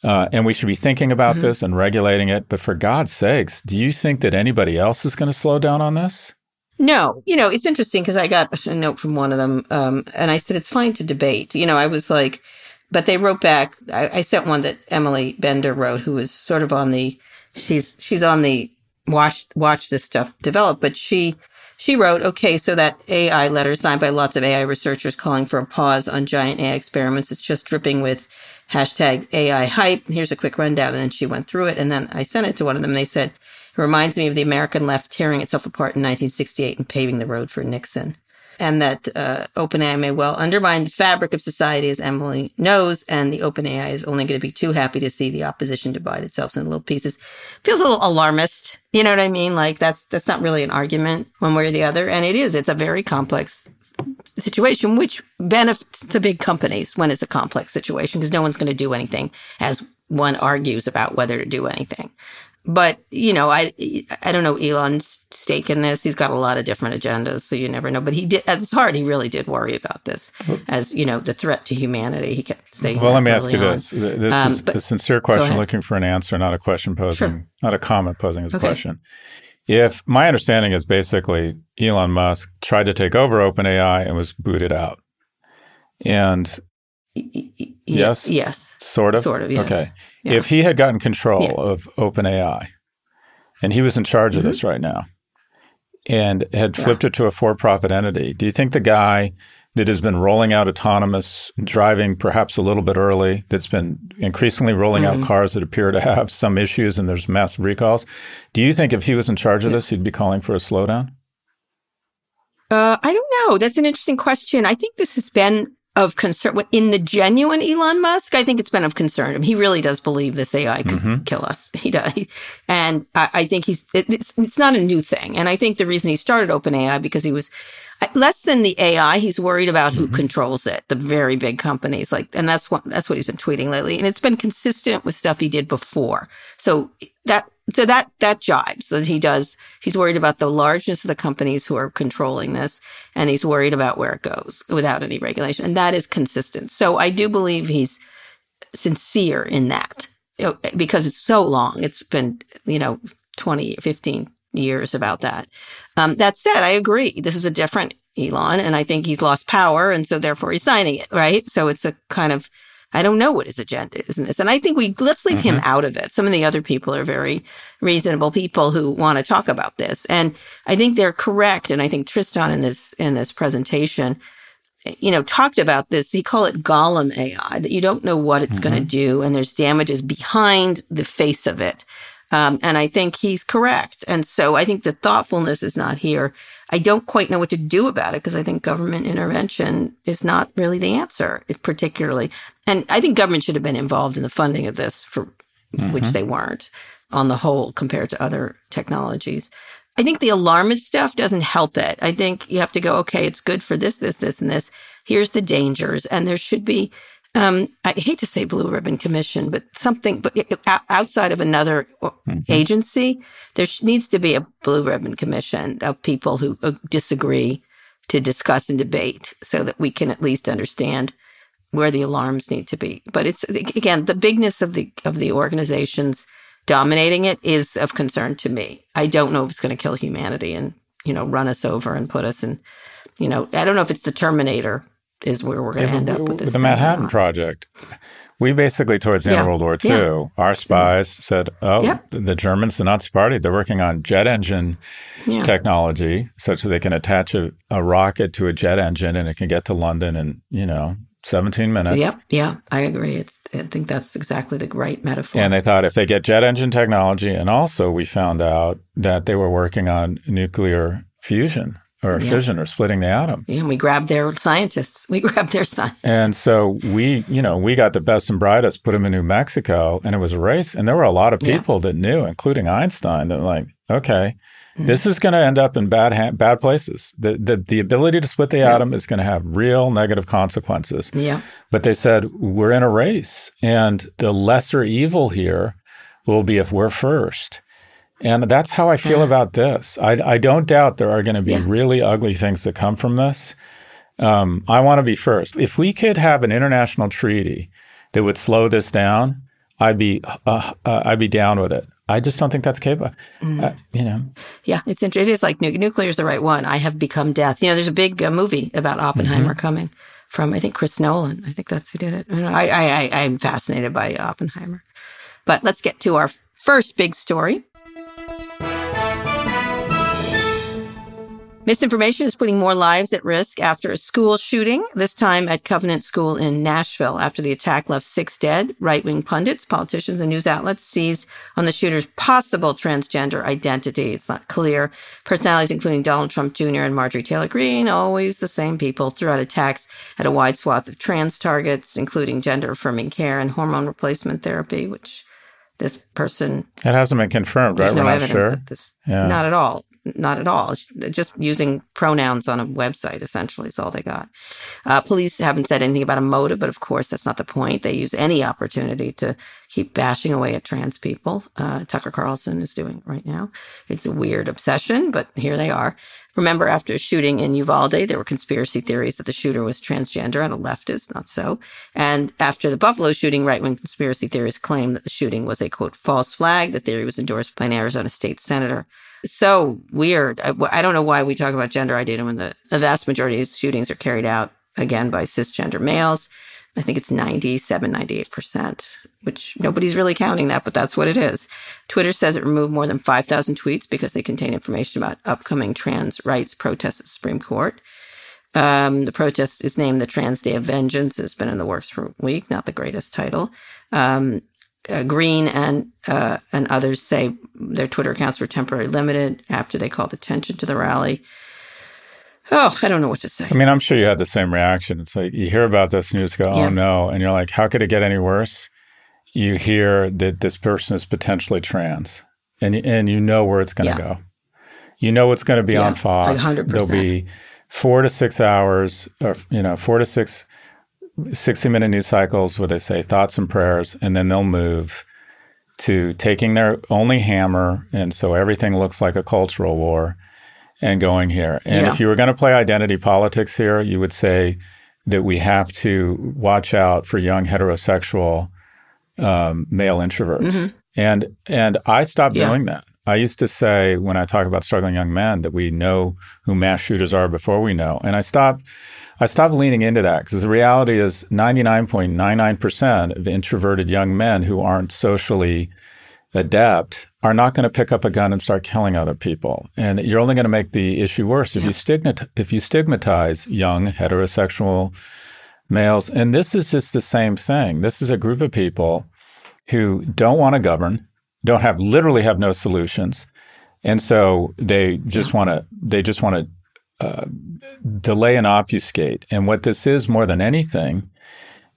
Uh, and we should be thinking about mm-hmm. this and regulating it. But for God's sakes, do you think that anybody else is going to slow down on this? No, you know, it's interesting because I got a note from one of them um, and I said, it's fine to debate. You know, I was like, but they wrote back, I, I sent one that Emily Bender wrote, who was sort of on the, she's, she's on the watch, watch this stuff develop, but she, she wrote, okay, so that AI letter signed by lots of AI researchers calling for a pause on giant AI experiments. It's just dripping with hashtag AI hype. Here's a quick rundown. And then she went through it. And then I sent it to one of them. They said, it reminds me of the American left tearing itself apart in 1968 and paving the road for Nixon and that uh, OpenAI may well undermine the fabric of society, as Emily knows, and the OpenAI is only going to be too happy to see the opposition divide itself into little pieces. Feels a little alarmist. You know what I mean? Like that's that's not really an argument one way or the other, and it is. It's a very complex situation, which benefits the big companies when it's a complex situation because no one's going to do anything as one argues about whether to do anything but you know, I I don't know Elon's stake in this. He's got a lot of different agendas, so you never know. But he did at his heart, he really did worry about this as you know the threat to humanity. He kept saying. Well, let me ask you on. this: This um, is a sincere question, looking for an answer, not a question posing, sure. not a comment posing as a okay. question. If my understanding is basically Elon Musk tried to take over OpenAI and was booted out, and yes, yes, sort of, sort of, yes. okay. Yeah. If he had gotten control yeah. of OpenAI and he was in charge mm-hmm. of this right now and had flipped yeah. it to a for profit entity, do you think the guy that has been rolling out autonomous driving perhaps a little bit early, that's been increasingly rolling mm-hmm. out cars that appear to have some issues and there's massive recalls, do you think if he was in charge of this, he'd be calling for a slowdown? Uh, I don't know. That's an interesting question. I think this has been of concern in the genuine Elon Musk. I think it's been of concern. he really does believe this AI could mm-hmm. kill us. He does, and I, I think he's it, it's it's not a new thing. And I think the reason he started OpenAI because he was less than the AI. He's worried about who mm-hmm. controls it, the very big companies. Like, and that's what that's what he's been tweeting lately, and it's been consistent with stuff he did before. So that so that that jibes that he does. He's worried about the largeness of the companies who are controlling this, and he's worried about where it goes without any regulation, and that is consistent. So I do believe he's sincere in that because it's so long. It's been you know 20, 15 years about that. Um, that said, I agree. This is a different Elon, and I think he's lost power, and so therefore he's signing it, right? So it's a kind of I don't know what his agenda is in this. And I think we let's leave mm-hmm. him out of it. Some of the other people are very reasonable people who want to talk about this. And I think they're correct. And I think Tristan in this in this presentation, you know, talked about this. He called it Gollum AI, that you don't know what it's mm-hmm. going to do, and there's damages behind the face of it. Um, and I think he's correct. And so I think the thoughtfulness is not here. I don't quite know what to do about it because I think government intervention is not really the answer, particularly. And I think government should have been involved in the funding of this for mm-hmm. which they weren't on the whole compared to other technologies. I think the alarmist stuff doesn't help it. I think you have to go, okay, it's good for this, this, this, and this. Here's the dangers. And there should be um, I hate to say blue ribbon commission, but something, but outside of another mm-hmm. agency, there needs to be a blue ribbon commission of people who uh, disagree to discuss and debate so that we can at least understand where the alarms need to be. But it's again, the bigness of the, of the organizations dominating it is of concern to me. I don't know if it's going to kill humanity and, you know, run us over and put us in, you know, I don't know if it's the Terminator is where we're going to yeah, end up with this. the Manhattan Project. We basically, towards the end of World War II, Yeah. our spies said, oh, Yep. the Germans, the Nazi Party, they're working on jet engine Yeah. technology such that they can attach a, a rocket to a jet engine and it can get to London in, you know, 17 minutes. Yep. Yeah. I agree. It's. I think that's exactly the right metaphor. And they thought if they get jet engine technology, and also we found out that they were working on nuclear fusion or Yeah. fission or splitting the atom. yeah, and we grabbed their scientists. We grabbed their scientists. And so we, you know, we got the best and brightest, put them in New Mexico, and it was a race. And there were a lot of Yeah. people that knew, including Einstein, that were like, okay, Mm-hmm. this is going to end up in bad ha- bad places. The, the the ability to split the atom is going to have real negative consequences. Yeah. But they said we're in a race, and the lesser evil here will be if we're first. And that's how I feel Yeah. about this. I, I don't doubt there are going to be Yeah. really ugly things that come from this. Um, I want to be first. If we could have an international treaty that would slow this down, I'd be uh, uh, I'd be down with it. I just don't think that's capable. Mm. Uh, you know, Yeah, it's it is like nu- nuclear is the right one. I have become death. You know, there's a big uh, movie about Oppenheimer Mm-hmm. coming from I think Chris Nolan. I think that's who did it. I, don't know. I, I I I'm fascinated by Oppenheimer. But let's get to our first big story. Misinformation is putting more lives at risk after a school shooting, this time at Covenant School in Nashville. After the attack left six dead, right wing pundits, politicians, and news outlets seized on the shooter's possible transgender identity. It's not clear. Personalities including Donald Trump Jr. and Marjorie Taylor Greene, always the same people, threw out attacks at a wide swath of trans targets, including gender affirming care and hormone replacement therapy, which this person it hasn't been confirmed, right? no We're not evidence sure. that this. Yeah. Not at all. Not at all. Just using pronouns on a website essentially is all they got. Uh, police haven't said anything about a motive, but of course that's not the point. They use any opportunity to keep bashing away at trans people. Uh, Tucker Carlson is doing it right now. It's a weird obsession, but here they are. Remember, after a shooting in Uvalde, there were conspiracy theories that the shooter was transgender and a leftist. Not so. And after the Buffalo shooting, right wing conspiracy theorists claimed that the shooting was a quote false flag. The theory was endorsed by an Arizona state senator. So weird. I, I don't know why we talk about gender identity when the, the vast majority of shootings are carried out again by cisgender males. I think it's 97, 98%, which nobody's really counting that, but that's what it is. Twitter says it removed more than 5,000 tweets because they contain information about upcoming trans rights protests at the Supreme Court. Um, the protest is named the Trans Day of Vengeance. It's been in the works for a week, not the greatest title. Um, uh, Greene and uh, and others say their Twitter accounts were temporarily limited after they called attention to the rally. Oh, I don't know what to say. I mean, I'm sure you had the same reaction. It's like you hear about this and you just go, oh Yeah. no. And you're like, how could it get any worse? You hear that this person is potentially trans and, and you know where it's going to Yeah. go. You know it's going to be Yeah, on Fox. 100%. There'll be four to six hours, or, you know, four to six 60 minute news cycles where they say thoughts and prayers, and then they'll move to taking their only hammer. And so everything looks like a cultural war and going here. And Yeah. if you were going to play identity politics here, you would say that we have to watch out for young heterosexual um, male introverts. And and I stopped Mm-hmm. Yeah. doing that. I used to say when I talk about struggling young men that we know who mass shooters are before we know. And I stopped I stopped leaning into that because the reality is 99.99% of introverted young men who aren't socially adept are not going to pick up a gun and start killing other people. And you're only going to make the issue worse if you stigmat- if you stigmatize young heterosexual males. And this is just the same thing. This is a group of people who don't want to govern, don't have literally have no solutions. And so they just want to they just want to uh, delay and obfuscate. And what this is more than anything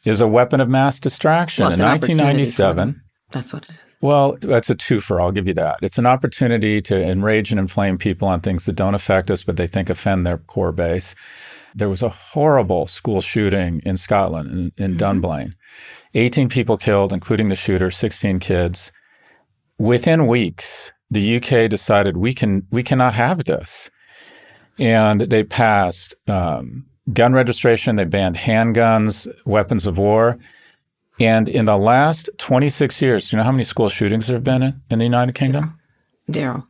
is a weapon of mass distraction. Well, In an 1997. That's what it is. well, that's a twofer. I'll give you that. It's an opportunity to enrage and inflame people on things that don't affect us, but they think offend their core base. There was a horrible school shooting in Scotland, in, in Dunblane. 18 people killed, including the shooter, 16 kids. Within weeks, the UK decided we can we cannot have this, and they passed um, gun registration. They banned handguns, weapons of war. And in the last 26 years, do you know how many school shootings there have been in, in the United Kingdom? Zero.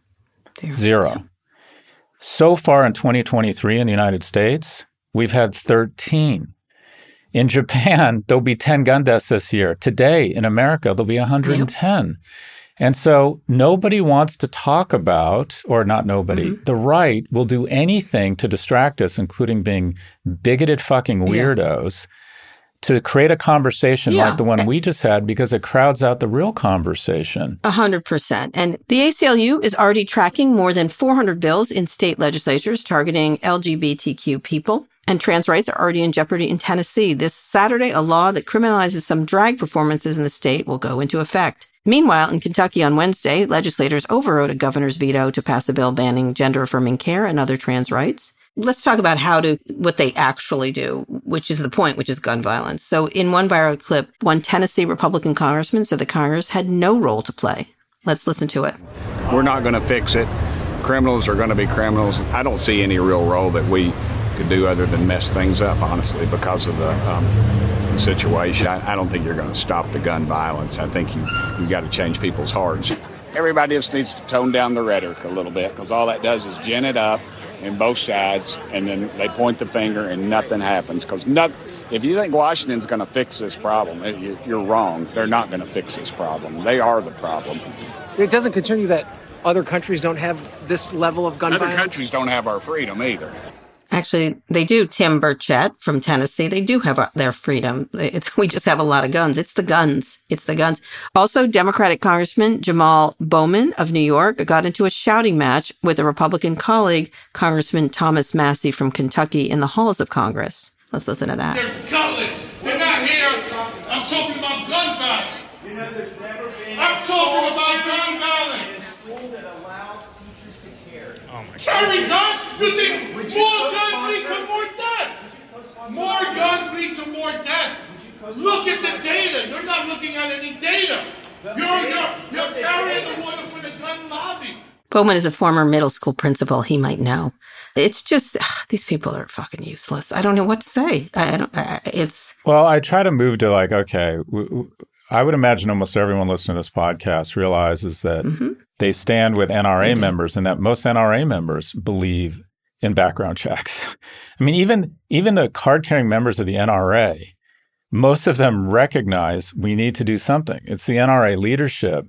Zero. Zero. So far in 2023 in the United States, we've had 13. In Japan, there'll be 10 gun deaths this year. Today in America, there'll be 110. Yep. And so nobody wants to talk about, or not nobody, mm-hmm. the right will do anything to distract us, including being bigoted fucking weirdos. Yeah to create a conversation yeah. like the one we just had because it crowds out the real conversation. A hundred percent. And the ACLU is already tracking more than 400 bills in state legislatures targeting LGBTQ people. And trans rights are already in jeopardy in Tennessee. This Saturday, a law that criminalizes some drag performances in the state will go into effect. Meanwhile, in Kentucky on Wednesday, legislators overrode a governor's veto to pass a bill banning gender affirming care and other trans rights let's talk about how to what they actually do, which is the point, which is gun violence. So in one viral clip, one Tennessee Republican congressman said the Congress had no role to play. Let's listen to it. We're not going to fix it. Criminals are going to be criminals. I don't see any real role that we could do other than mess things up, honestly, because of the, um, the situation. I, I, don't think you're going to stop the gun violence. I think you you got to change people's hearts. Everybody just needs to tone down the rhetoric a little bit because all that does is gin it up in both sides, and then they point the finger and nothing happens. Because not, if you think Washington's going to fix this problem, you're wrong. They're not going to fix this problem. They are the problem. It doesn't concern you that other countries don't have this level of gun other violence? countries don't have our freedom either. Actually, they do. Tim Burchett from Tennessee, they do have uh, their freedom. It's, we just have a lot of guns. It's the guns. It's the guns. Also, Democratic Congressman Jamal Bowman of New York got into a shouting match with a Republican colleague, Congressman Thomas Massie from Kentucky, in the halls of Congress. Let's listen to that. They're gutless. We're not here. I'm talking about gun violence. You know, I'm talking about gun violence. Carry guns? You think more guns lead to more death? More guns lead to more death. Look at the data. You're not looking at any data. You're, you're, you're carrying the water for the gun lobby. Bowman is a former middle school principal. He might know. It's just ugh, these people are fucking useless. I don't know what to say. I, I don't. I, it's well. I try to move to like okay. W- w- I would imagine almost everyone listening to this podcast realizes that mm-hmm they stand with NRA mm-hmm. members and that most NRA members believe in background checks. I mean, even even the card carrying members of the NRA, most of them recognize we need to do something. It's the NRA leadership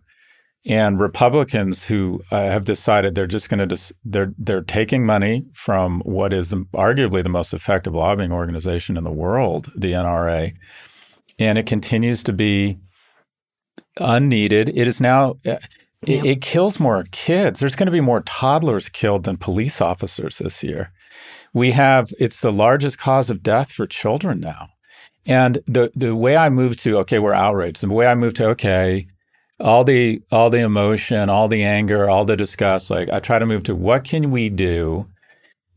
and Republicans who uh, have decided they're just going to dis- they're they're taking money from what is arguably the most effective lobbying organization in the world, the NRA, and it continues to be unneeded. It is now. It, it kills more kids. There's going to be more toddlers killed than police officers this year. We have it's the largest cause of death for children now. And the the way I move to okay, we're outraged. The way I move to okay, all the all the emotion, all the anger, all the disgust, like I try to move to what can we do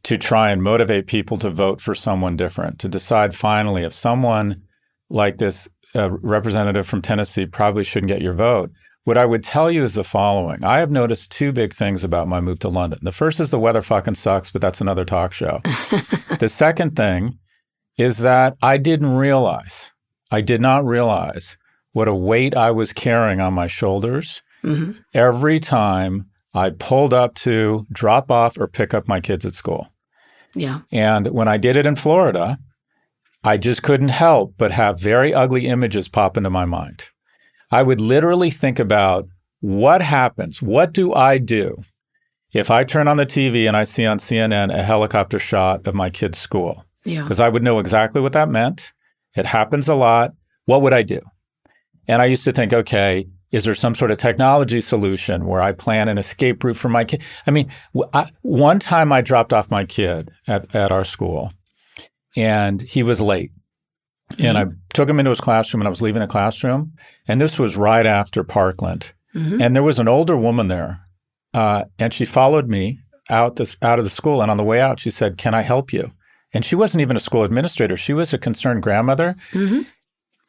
to try and motivate people to vote for someone different, to decide finally if someone like this uh, representative from Tennessee probably shouldn't get your vote. What I would tell you is the following. I have noticed two big things about my move to London. The first is the weather fucking sucks, but that's another talk show. the second thing is that I didn't realize, I did not realize what a weight I was carrying on my shoulders mm-hmm. every time I pulled up to drop off or pick up my kids at school. Yeah. And when I did it in Florida, I just couldn't help but have very ugly images pop into my mind. I would literally think about what happens? What do I do if I turn on the TV and I see on CNN a helicopter shot of my kid's school? Yeah. Because I would know exactly what that meant. It happens a lot. What would I do? And I used to think, okay, is there some sort of technology solution where I plan an escape route for my kid? I mean, I, one time I dropped off my kid at, at our school and he was late. Mm-hmm. And I took him into his classroom and I was leaving the classroom. And this was right after Parkland. Mm-hmm. And there was an older woman there. Uh, and she followed me out this out of the school. And on the way out, she said, Can I help you? And she wasn't even a school administrator. She was a concerned grandmother. Mm-hmm.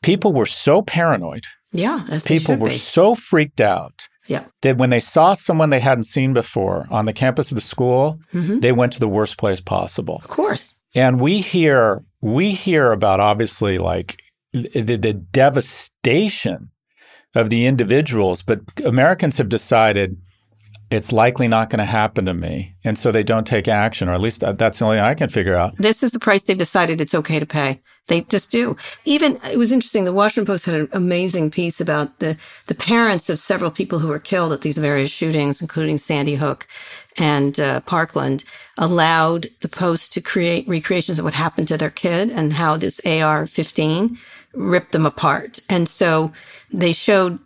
People were so paranoid. Yeah. People were be. so freaked out. Yeah. That when they saw someone they hadn't seen before on the campus of the school, mm-hmm. they went to the worst place possible. Of course. And we hear we hear about obviously like the, the devastation of the individuals, but Americans have decided it's likely not going to happen to me. And so they don't take action, or at least uh, that's the only thing I can figure out. This is the price they've decided it's okay to pay. They just do. Even it was interesting. The Washington Post had an amazing piece about the the parents of several people who were killed at these various shootings, including Sandy Hook and uh, Parkland, allowed the Post to create recreations of what happened to their kid and how this AR-15 ripped them apart. And so they showed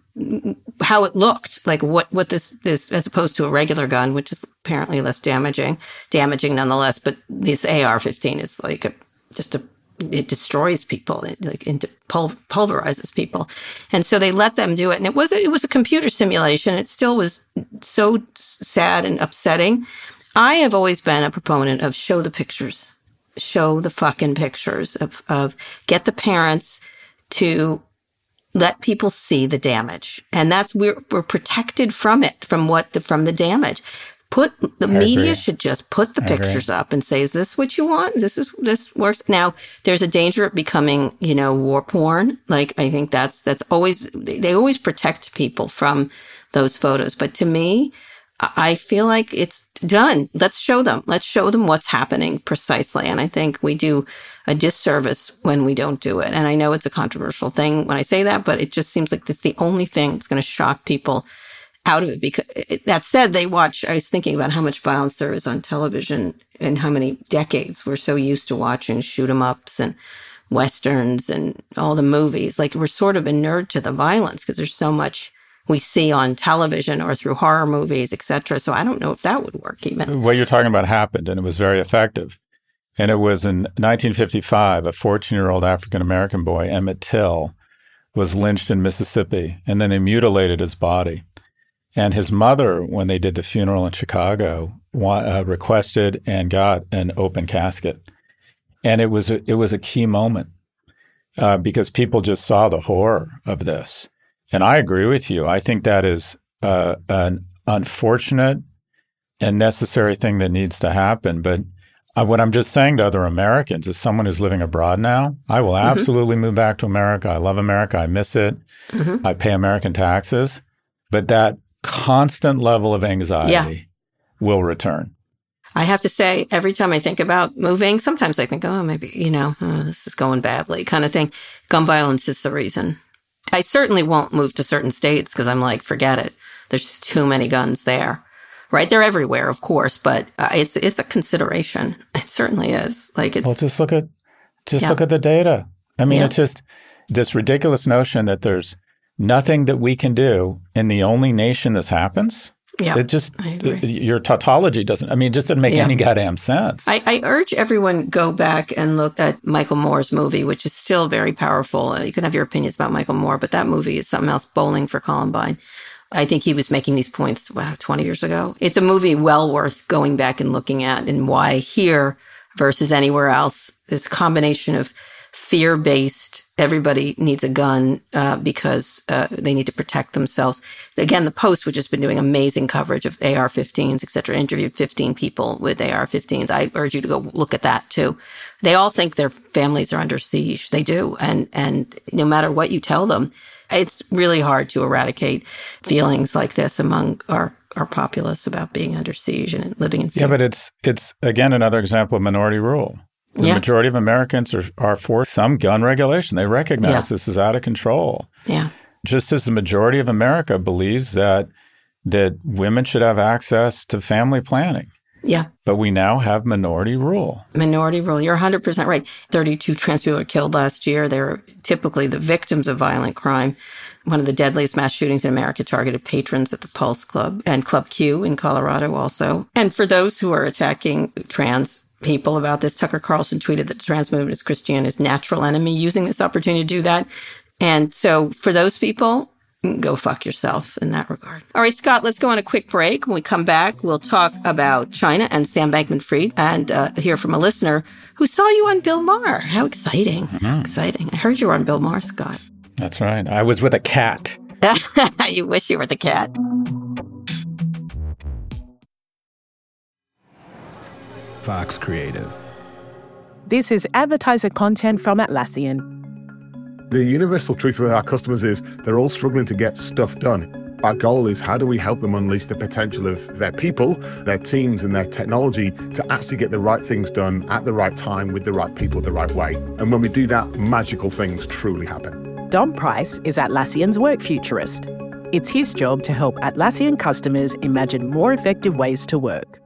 how it looked, like what what this this as opposed to a regular gun, which is apparently less damaging, damaging nonetheless. But this AR-15 is like a just a it destroys people, it like it pul- pulverizes people, and so they let them do it. And it was it was a computer simulation. It still was so sad and upsetting. I have always been a proponent of show the pictures, show the fucking pictures of of get the parents to let people see the damage and that's we're, we're protected from it from what the, from the damage put the I media agree. should just put the I pictures agree. up and say is this what you want this is this works now there's a danger of becoming you know war porn like i think that's that's always they, they always protect people from those photos but to me I feel like it's done. Let's show them. Let's show them what's happening precisely. And I think we do a disservice when we don't do it. And I know it's a controversial thing when I say that, but it just seems like it's the only thing that's going to shock people out of it. Because eh, that said, they watch, I was thinking about how much violence there is on television and how many decades we're so used to watching shoot 'em ups and westerns and all the movies. Like we're sort of inured to the violence because there's so much we see on television or through horror movies, etc. So I don't know if that would work even. What you're talking about happened, and it was very effective. And it was in 1955, a 14 year old African American boy, Emmett Till, was lynched in Mississippi, and then they mutilated his body. And his mother, when they did the funeral in Chicago, uh, requested and got an open casket. And it was a, it was a key moment uh, because people just saw the horror of this. And I agree with you. I think that is uh, an unfortunate and necessary thing that needs to happen. But uh, what I'm just saying to other Americans, is someone who's living abroad now, I will mm-hmm. absolutely move back to America. I love America. I miss it. Mm-hmm. I pay American taxes. But that constant level of anxiety yeah. will return. I have to say, every time I think about moving, sometimes I think, oh, maybe, you know, oh, this is going badly kind of thing. Gun violence is the reason. I certainly won't move to certain states because I'm like, forget it. There's too many guns there. Right? They're everywhere, of course, but uh, it's it's a consideration. It certainly is. Like it's Well, just look at just yeah. look at the data. I mean, yeah. it's just this ridiculous notion that there's nothing that we can do in the only nation this happens. Yeah, it just your tautology doesn't. I mean, it just doesn't make yeah. any goddamn sense. I, I, urge everyone go back and look at Michael Moore's movie, which is still very powerful. Uh, you can have your opinions about Michael Moore, but that movie is something else. Bowling for Columbine. I think he was making these points wow, 20 years ago. It's a movie well worth going back and looking at, and why here versus anywhere else. This combination of fear based everybody needs a gun uh, because uh, they need to protect themselves. Again, the Post, which has been doing amazing coverage of AR-15s, et cetera, interviewed 15 people with AR-15s. I urge you to go look at that too. They all think their families are under siege. They do, and and no matter what you tell them, it's really hard to eradicate feelings like this among our our populace about being under siege and living in fear. Yeah, but it's it's again another example of minority rule. The yeah. majority of Americans are, are for some gun regulation. They recognize yeah. this is out of control. Yeah. Just as the majority of America believes that that women should have access to family planning. Yeah. But we now have minority rule. Minority rule. You're 100% right. 32 trans people were killed last year. They're typically the victims of violent crime. One of the deadliest mass shootings in America targeted patrons at the Pulse Club and Club Q in Colorado also. And for those who are attacking trans people about this. Tucker Carlson tweeted that the trans movement is Christianity's natural enemy, using this opportunity to do that. And so for those people, go fuck yourself in that regard. All right, Scott, let's go on a quick break. When we come back, we'll talk about China and Sam Bankman Fried and uh, hear from a listener who saw you on Bill Maher. How exciting! Mm-hmm. Exciting. I heard you were on Bill Maher, Scott. That's right. I was with a cat. you wish you were the cat. Fox Creative. This is advertiser content from Atlassian. The universal truth with our customers is they're all struggling to get stuff done. Our goal is how do we help them unleash the potential of their people, their teams, and their technology to actually get the right things done at the right time with the right people the right way. And when we do that, magical things truly happen. Dom Price is Atlassian's work futurist. It's his job to help Atlassian customers imagine more effective ways to work.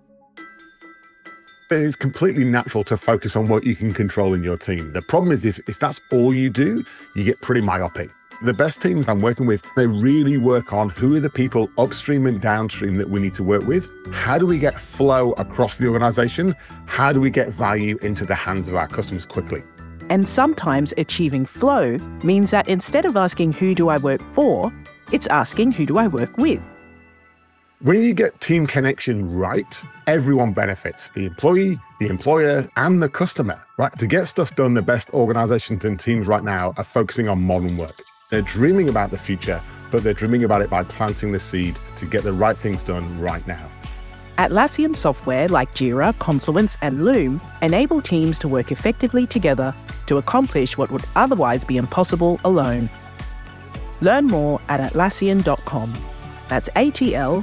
It's completely natural to focus on what you can control in your team. The problem is if, if that's all you do, you get pretty myopic. The best teams I'm working with, they really work on who are the people upstream and downstream that we need to work with. How do we get flow across the organization? How do we get value into the hands of our customers quickly? And sometimes achieving flow means that instead of asking who do I work for, it's asking who do I work with. When you get team connection right, everyone benefits the employee, the employer, and the customer, right? To get stuff done, the best organizations and teams right now are focusing on modern work. They're dreaming about the future, but they're dreaming about it by planting the seed to get the right things done right now. Atlassian software like Jira, Confluence, and Loom enable teams to work effectively together to accomplish what would otherwise be impossible alone. Learn more at Atlassian.com. That's A T L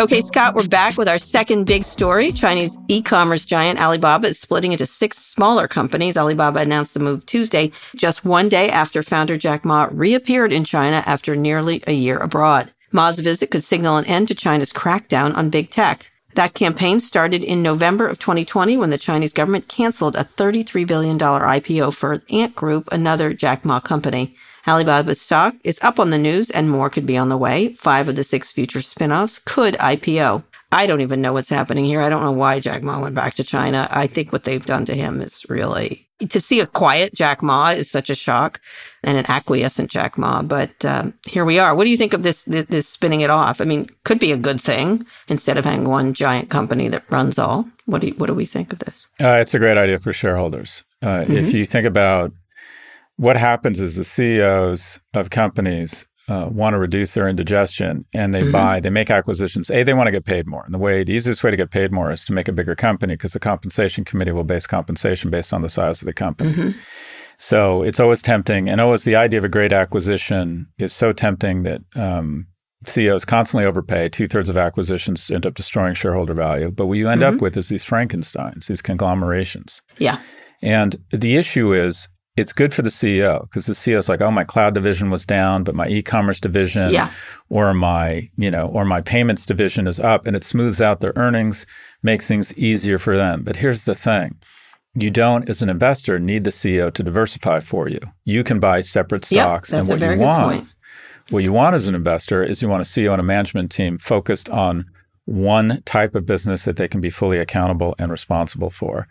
Okay, Scott, we're back with our second big story. Chinese e commerce giant Alibaba is splitting into six smaller companies. Alibaba announced the move Tuesday, just one day after founder Jack Ma reappeared in China after nearly a year abroad. Ma's visit could signal an end to China's crackdown on big tech. That campaign started in November of 2020 when the Chinese government canceled a $33 billion IPO for Ant Group, another Jack Ma company. Alibaba's stock is up on the news and more could be on the way. Five of the six future spinoffs could IPO. I don't even know what's happening here. I don't know why Jack Ma went back to China. I think what they've done to him is really to see a quiet Jack Ma is such a shock and an acquiescent Jack Ma. But um, here we are. What do you think of this, this, this spinning it off? I mean, could be a good thing instead of having one giant company that runs all. What do you, what do we think of this? Uh, it's a great idea for shareholders. Uh, mm-hmm. If you think about what happens is the CEOs of companies uh, want to reduce their indigestion and they mm-hmm. buy, they make acquisitions. A, they want to get paid more. And the way, the easiest way to get paid more is to make a bigger company because the compensation committee will base compensation based on the size of the company. Mm-hmm. So it's always tempting. And always the idea of a great acquisition is so tempting that um, CEOs constantly overpay. Two thirds of acquisitions end up destroying shareholder value. But what you end mm-hmm. up with is these Frankensteins, these conglomerations. Yeah. And the issue is it's good for the CEO because the CEO is like, oh, my cloud division was down, but my e-commerce division yeah. or my, you know, or my payments division is up and it smooths out their earnings, makes things easier for them. But here's the thing. You don't, as an investor, need the CEO to diversify for you. You can buy separate stocks. Yep, and what you want, point. what you want as an investor is you want a CEO and a management team focused on one type of business that they can be fully accountable and responsible for.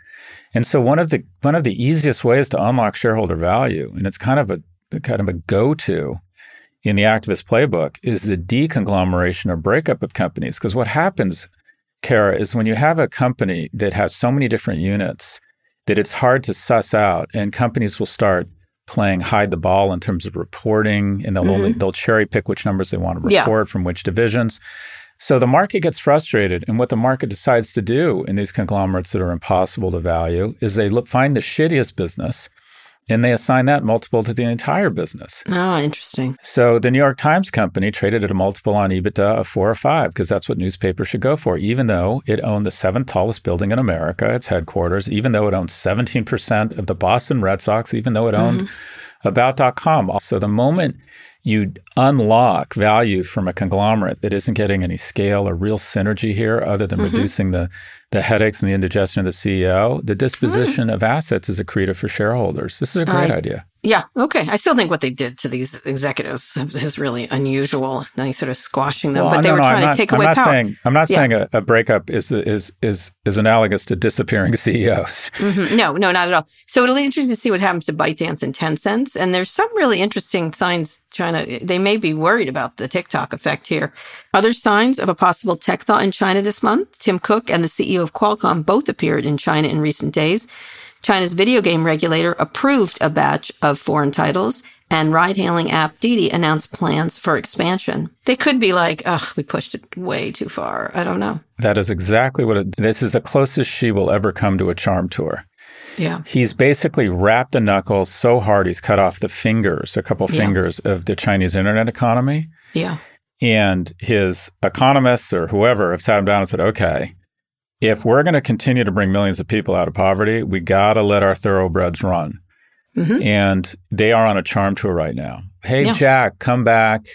And so one of the one of the easiest ways to unlock shareholder value, and it's kind of a kind of a go-to in the activist playbook, is the deconglomeration or breakup of companies. Because what happens, Kara, is when you have a company that has so many different units that it's hard to suss out, and companies will start playing hide the ball in terms of reporting, and they'll mm-hmm. only they'll cherry pick which numbers they want to report yeah. from which divisions. So the market gets frustrated, and what the market decides to do in these conglomerates that are impossible to value is they look, find the shittiest business and they assign that multiple to the entire business. Oh, interesting. So the New York Times company traded at a multiple on EBITDA of four or five because that's what newspapers should go for, even though it owned the seventh tallest building in America, its headquarters, even though it owned 17% of the Boston Red Sox, even though it owned mm-hmm. about.com. So the moment you unlock value from a conglomerate that isn't getting any scale or real synergy here other than mm-hmm. reducing the, the headaches and the indigestion of the CEO, the disposition mm. of assets is a accretive for shareholders. This is a great I idea. Yeah. Okay. I still think what they did to these executives is really unusual. They sort of squashing them, Well, but they no, were no, trying I'm to take I'm away not power. saying I'm not Yeah. saying a, a breakup is is is is analogous to disappearing CEOs. Mhm. No, no, not at all. So it'll be interesting to see what happens to ByteDance and Tencent. And there's some really interesting signs. China, they may be worried about the TikTok effect here. Other signs of a possible tech thaw in China this month. Tim Cook and the CEO of Qualcomm both appeared in China in recent days. China's video game regulator approved a batch of foreign titles. And ride-hailing app Didi announced plans for expansion. They could be like, "Ugh, we pushed it way too far." I don't know. That is exactly what it, this is the closest Xi will ever come to a charm tour. Yeah. He's basically rapped a knuckle so hard he's cut off the fingers, a couple Yeah. fingers of the Chinese internet economy. Yeah. And his economists or whoever have sat him down and said, okay, if we're going to continue to bring millions of people out of poverty, we got to let our thoroughbreds run. Mhm. And they are on a charm tour right now. Hey, Yeah. Jack, come back.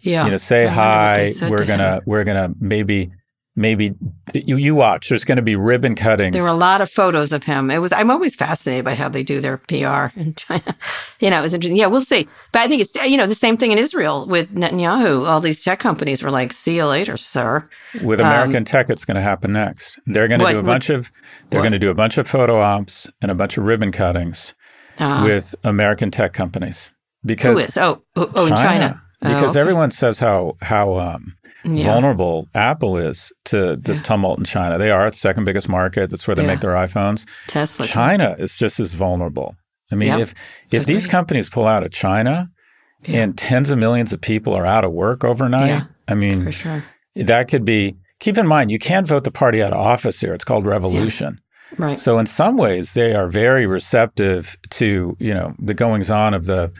Yeah. You know, say hi. We're him. gonna we're gonna maybe maybe you you watch. There's going to be ribbon cuttings. There were a lot of photos of him. It was I'm always fascinated by how they do their PR in China. You know, it was interesting. Yeah, we'll see. But I think it's you know the same thing in Israel with Netanyahu. All these tech companies were like, "See you later, sir." With Um, American Tech, it's going to happen next. They're going to do a what- bunch of they're going to do a bunch of photo ops and a bunch of ribbon cuttings Uh, with American tech companies because is? Oh, oh, oh, in China. Oh, because okay. everyone says how how um, Yeah. vulnerable Apple is to this tumult in China. They are its second biggest market. That's where they Yeah. make their iPhones. Tesla. China is just as vulnerable. I mean, Yep. if if these companies pull out of China and tens of millions of people are out of work overnight, Yeah, I mean, sure. that could be. Keep in mind, you can't vote the party out of office here. It's called revolution. Right. So in some ways, they are very receptive to you know the goings on of the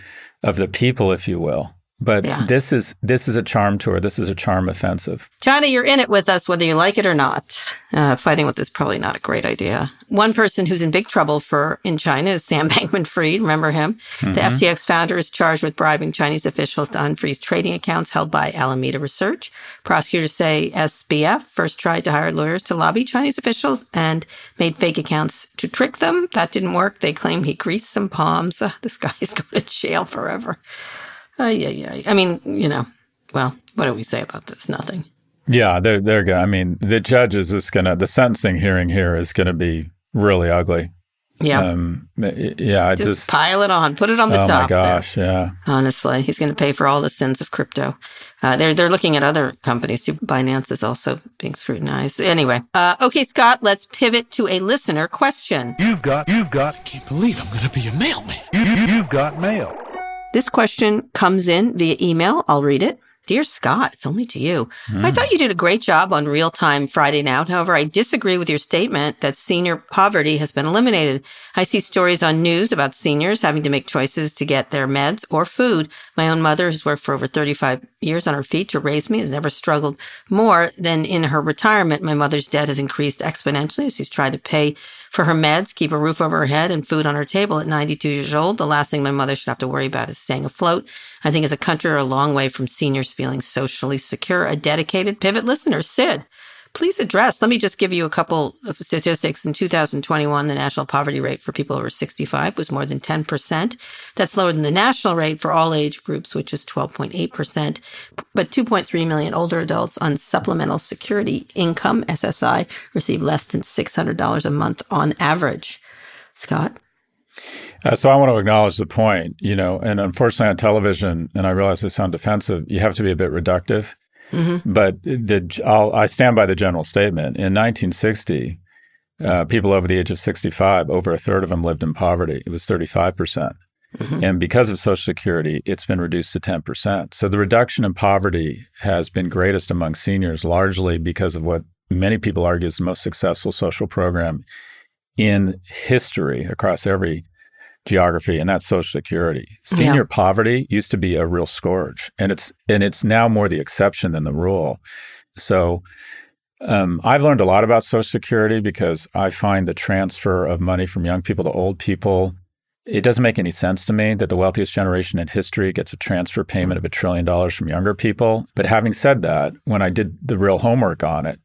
of the people, if you will. But Yeah. this is this is a charm tour. This is a charm offensive. China, you're in it with us, whether you like it or not. Uh, fighting with is probably not a great idea. One person who's in big trouble for in China is Sam Bankman-Fried. Remember him? The Mhm. FTX founder is charged with bribing Chinese officials to unfreeze trading accounts held by Alameda Research. Prosecutors say SBF first tried to hire lawyers to lobby Chinese officials and made fake accounts to trick them. That didn't work. They claim he greased some palms. Uh, this guy is going to jail forever. Uh, yeah, yeah. I mean, you know, well, what do we say about this? Nothing. Yeah, they're they're good. I mean, the judge is just gonna the sentencing hearing here is gonna be really ugly. Yeah. Um, yeah, I just, just, pile it on, put it on the oh top. Oh my gosh, yeah. Honestly, he's going to pay for all the sins of crypto. Uh, they're they're looking at other companies too. Binance is also being scrutinized. Anyway, uh, okay, Scott, let's pivot to a listener question. You've got, you've got. I can't believe I'm going to be a mailman. You, you, you've got mail. This question comes in via email. I'll read it. Dear Scott, it's only to you. Hmm. I thought you did a great job on real time Friday Now. However, I disagree with your statement that senior poverty has been eliminated. I see stories on news about seniors having to make choices to get their meds or food. My own mother, who's worked for over 35 years on her feet to raise me, has never struggled more than in her retirement. My mother's debt has increased exponentially as she's tried to pay for her meds, keep a roof over her head, and food on her table at 92 years old. The last thing my mother should have to worry about is staying afloat. I think as a country, we're a long way from seniors feeling socially secure. A dedicated pivot listener, Sid, please address. Let me just give you a couple of statistics. In 2021, the national poverty rate for people over 65 was more than 10%. That's lower than the national rate for all age groups, which is 12.8%. But 2.3 million older adults on supplemental security income, SSI, receive less than $600 a month on average. Scott? Uh, so I want to acknowledge the point, you know, and unfortunately on television, and I realize I sound defensive, you have to be a bit reductive. Mm-hmm. But the, I'll, I stand by the general statement. In 1960, uh, people over the age of 65, over a third of them lived in poverty. It was 35%. percent Mhm. And because of Social Security, it's been reduced to 10%. So the reduction in poverty has been greatest among seniors, largely because of what many people argue is the most successful social program in history across every geography, and that's Social Security. Senior Yeah. poverty used to be a real scourge, and it's and it's now more the exception than the rule. So um, I've learned a lot about Social Security because I find the transfer of money from young people to old people. It doesn't make any sense to me that the wealthiest generation in history gets a transfer payment of a trillion dollars from younger people. But having said that, when I did the real homework on it,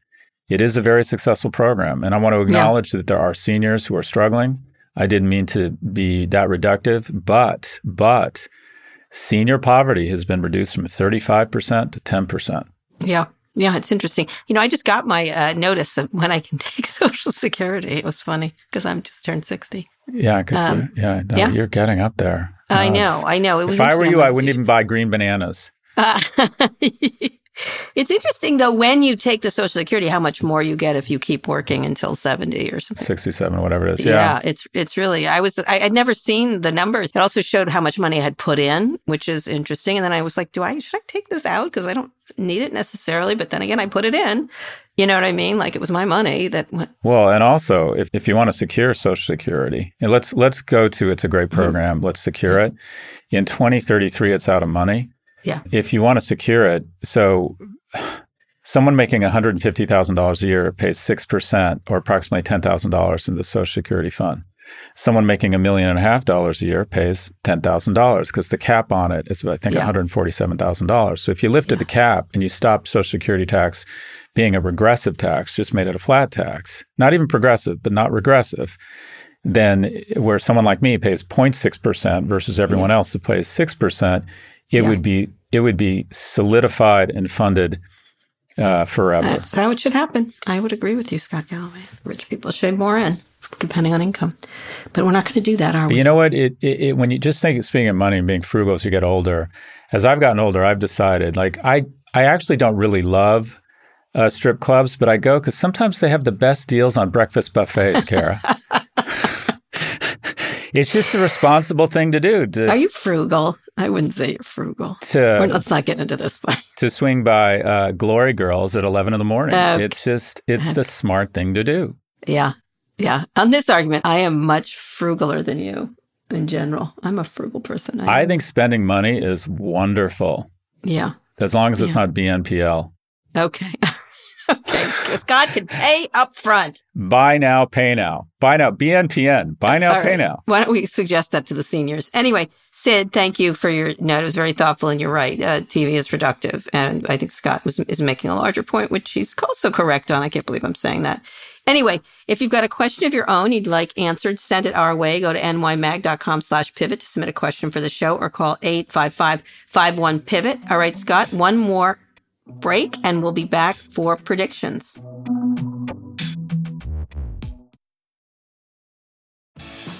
it is a very successful program. And I want to acknowledge that there are seniors who are struggling. I didn't mean to be that reductive, but but senior poverty has been reduced from 35% to 10%. Yeah. Yeah, it's interesting. You know, I just got my uh, notice of when I can take Social Security. It was funny because I'm just turned 60. Yeah, because um, yeah, no, yeah, you're getting up there. I know, I know. It was. If I were you, I wouldn't even buy green bananas. Uh, It's interesting though when you take the Social Security, how much more you get if you keep working until seventy or something. Sixty-seven, whatever it is. Yeah, yeah it's it's really. I was I, would never seen the numbers. It also showed how much money I had put in, which is interesting. And then I was like, do I should I take this out because I don't need it necessarily? But then again, I put it in. You know what I mean? Like it was my money that. Went. Well, and also if, if you want to secure Social Security, and let's let's go to it's a great mm-hmm. program. Mm-hmm. Let's secure it. In 2033, it's out of money. Yeah. If you want to secure it, so someone making $150,000 a year pays 6% or approximately $10,000 into the Social Security fund. Someone making a million and a half dollars a year pays $10,000 because the cap on it is, I think, yeah. $147,000. So if you lifted yeah. the cap and you stopped Social Security tax being a regressive tax, just made it a flat tax, not even progressive, but not regressive, then where someone like me pays 0.6% versus everyone yeah. else who pays 6%, it would be it would be solidified and funded uh, forever. That's how it should happen. I would agree with you, Scott Galloway. Rich people should more in, depending on income. But we're not going to do that, are but we? You know what? It, it, it, when you just think, speaking of money and being frugal as you get older, as I've gotten older, I've decided like I I actually don't really love uh, strip clubs, but I go because sometimes they have the best deals on breakfast buffets, Kara. it's just the responsible thing to do. To, Are you frugal? I wouldn't say you're frugal. To, let's not get into this one. to swing by uh, Glory Girls at 11 in the morning. Okay. It's just, it's the smart thing to do. Yeah. Yeah. On this argument, I am much frugaler than you in general. I'm a frugal person. I, I think spending money is wonderful. Yeah. As long as it's yeah. not BNPL. Okay. okay. Scott can pay up front. Buy now, pay now. Buy now, BNPN. Buy now, pay now. Why don't we suggest that to the seniors? Anyway, Sid, thank you for your note. It was very thoughtful, and you're right. Uh, TV is reductive, and I think Scott was is making a larger point, which he's also correct on. I can't believe I'm saying that. Anyway, if you've got a question of your own you'd like answered, send it our way. Go to nymag.com slash pivot to submit a question for the show or call 855-51-PIVOT. All right, Scott, one more break and we'll be back for predictions.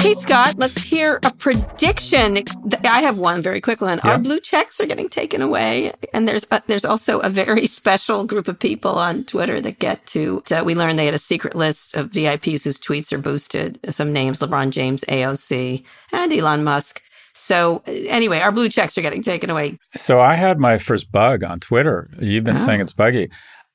Okay, Scott, let's hear a prediction. I have one very quick one. Yeah. Our blue checks are getting taken away, and there's a, there's also a very special group of people on Twitter that get to. We learned they had a secret list of VIPs whose tweets are boosted. Some names: LeBron James, AOC, and Elon Musk. So anyway, our blue checks are getting taken away. So I had my first bug on Twitter. You've been oh. saying it's buggy.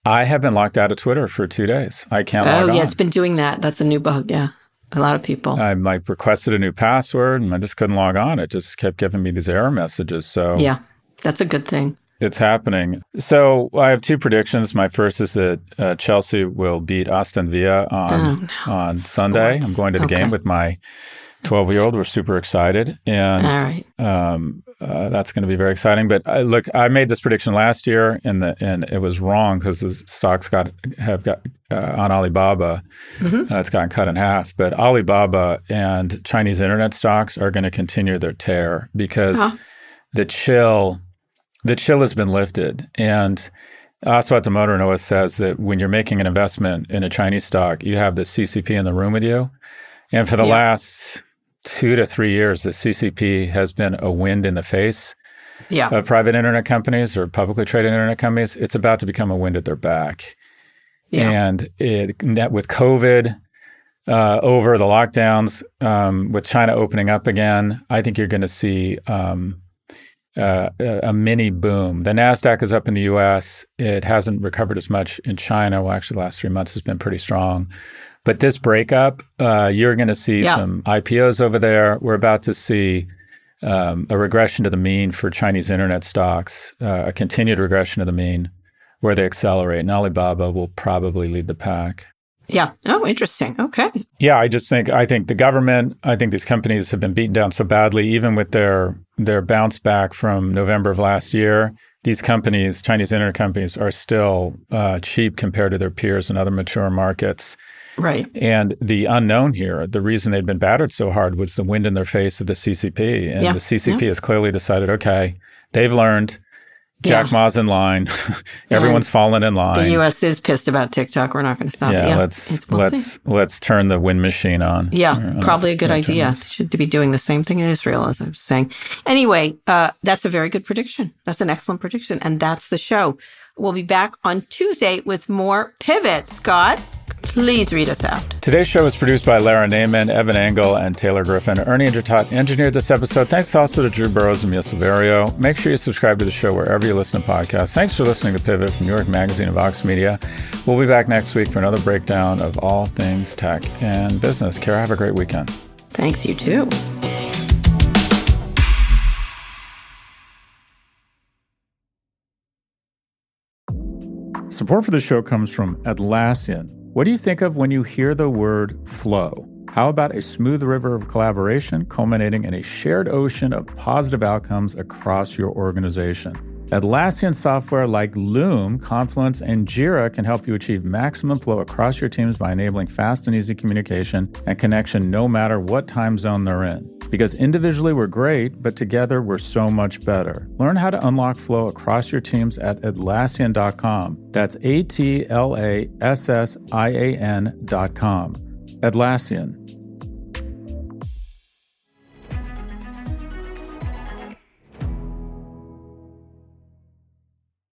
I have been locked out of Twitter for two days. I can't. Oh yeah, on. it's been doing that. That's a new bug. Yeah. A lot of people. I like requested a new password and I just couldn't log on. It just kept giving me these error messages. So yeah, that's a good thing. It's happening. So I have two predictions. My first is that uh, Chelsea will beat Aston Villa on oh, no. on Sunday. I'm going to the okay. game with my 12 year old. We're super excited, and um, uh, that's going to be very exciting. But uh, look, I made this prediction last year, and the and it was wrong because the stocks got have got uh, on Alibaba. Mm-hmm. Uh, it's gotten cut in half, but Alibaba and Chinese internet stocks are going to continue their tear because huh. the chill, the chill has been lifted, and Aswath Damodaran says that when you're making an investment in a Chinese stock, you have the CCP in the room with you. And for the Yeah. last two to three years, the CCP has been a wind in the face Yeah. of private internet companies or publicly traded internet companies. It's about to become a wind at their back. Yeah. And it, with COVID uh, over the lockdowns, um, with China opening up again, I think you're going to see um, uh, a a mini boom. The Nasdaq is up in the U.S. It hasn't recovered as much in China. Well, actually, the last three months has been pretty strong. But this breakup, uh, you're going to see Yeah. some IPOs over there. We're about to see um, a regression to the mean for Chinese internet stocks, uh, a continued regression to the mean, where they accelerate. And Alibaba will probably lead the pack. Yeah. Oh, interesting. Okay. Yeah, I just think I think the government, I think these companies have been beaten down so badly, even with their their bounce back from November of last year. These companies, Chinese internet companies, are still uh, cheap compared to their peers in other mature markets. Right. And the unknown here, the reason they'd been battered so hard was the wind in their face of the CCP. And Yeah, the CCP yeah. has clearly decided, okay, they've learned. Jack Yeah. Ma's in line. Everyone's fallen in line. The U.S. is pissed about TikTok. We're not going to stop. it. yeah, let's we'll let's see. let's turn the wind machine on. Yeah, probably a good idea. Should be doing the same thing in Israel, as I was saying. Anyway, uh, that's a very good prediction. That's an excellent prediction. And that's the show. We'll be back on Tuesday with more pivots. Scott, please read us out. Today's show was produced by Lara Naaman, Evan Engel, and Taylor Griffin. Ernie Indradat engineered this episode. Thanks also to Drew Burrows and Mia Silverio. Make sure you subscribe to the show wherever you listen to podcasts. Thanks for listening to Pivot from New York Magazine and Vox Media. We'll be back next week for another breakdown of all things tech and business. Kara, have a great weekend. Thanks, you too. Support for the show comes from Atlassian. What do you think of when you hear the word flow? How about a smooth river of collaboration culminating in a shared ocean of positive outcomes across your organization? Atlassian software like Loom, Confluence, and Jira can help you achieve maximum flow across your teams by enabling fast and easy communication and connection no matter what time zone they're in. Because individually we're great, but together we're so much better. Learn how to unlock flow across your teams at Atlassian.com. That's A T L A S S I A N.com. Atlassian.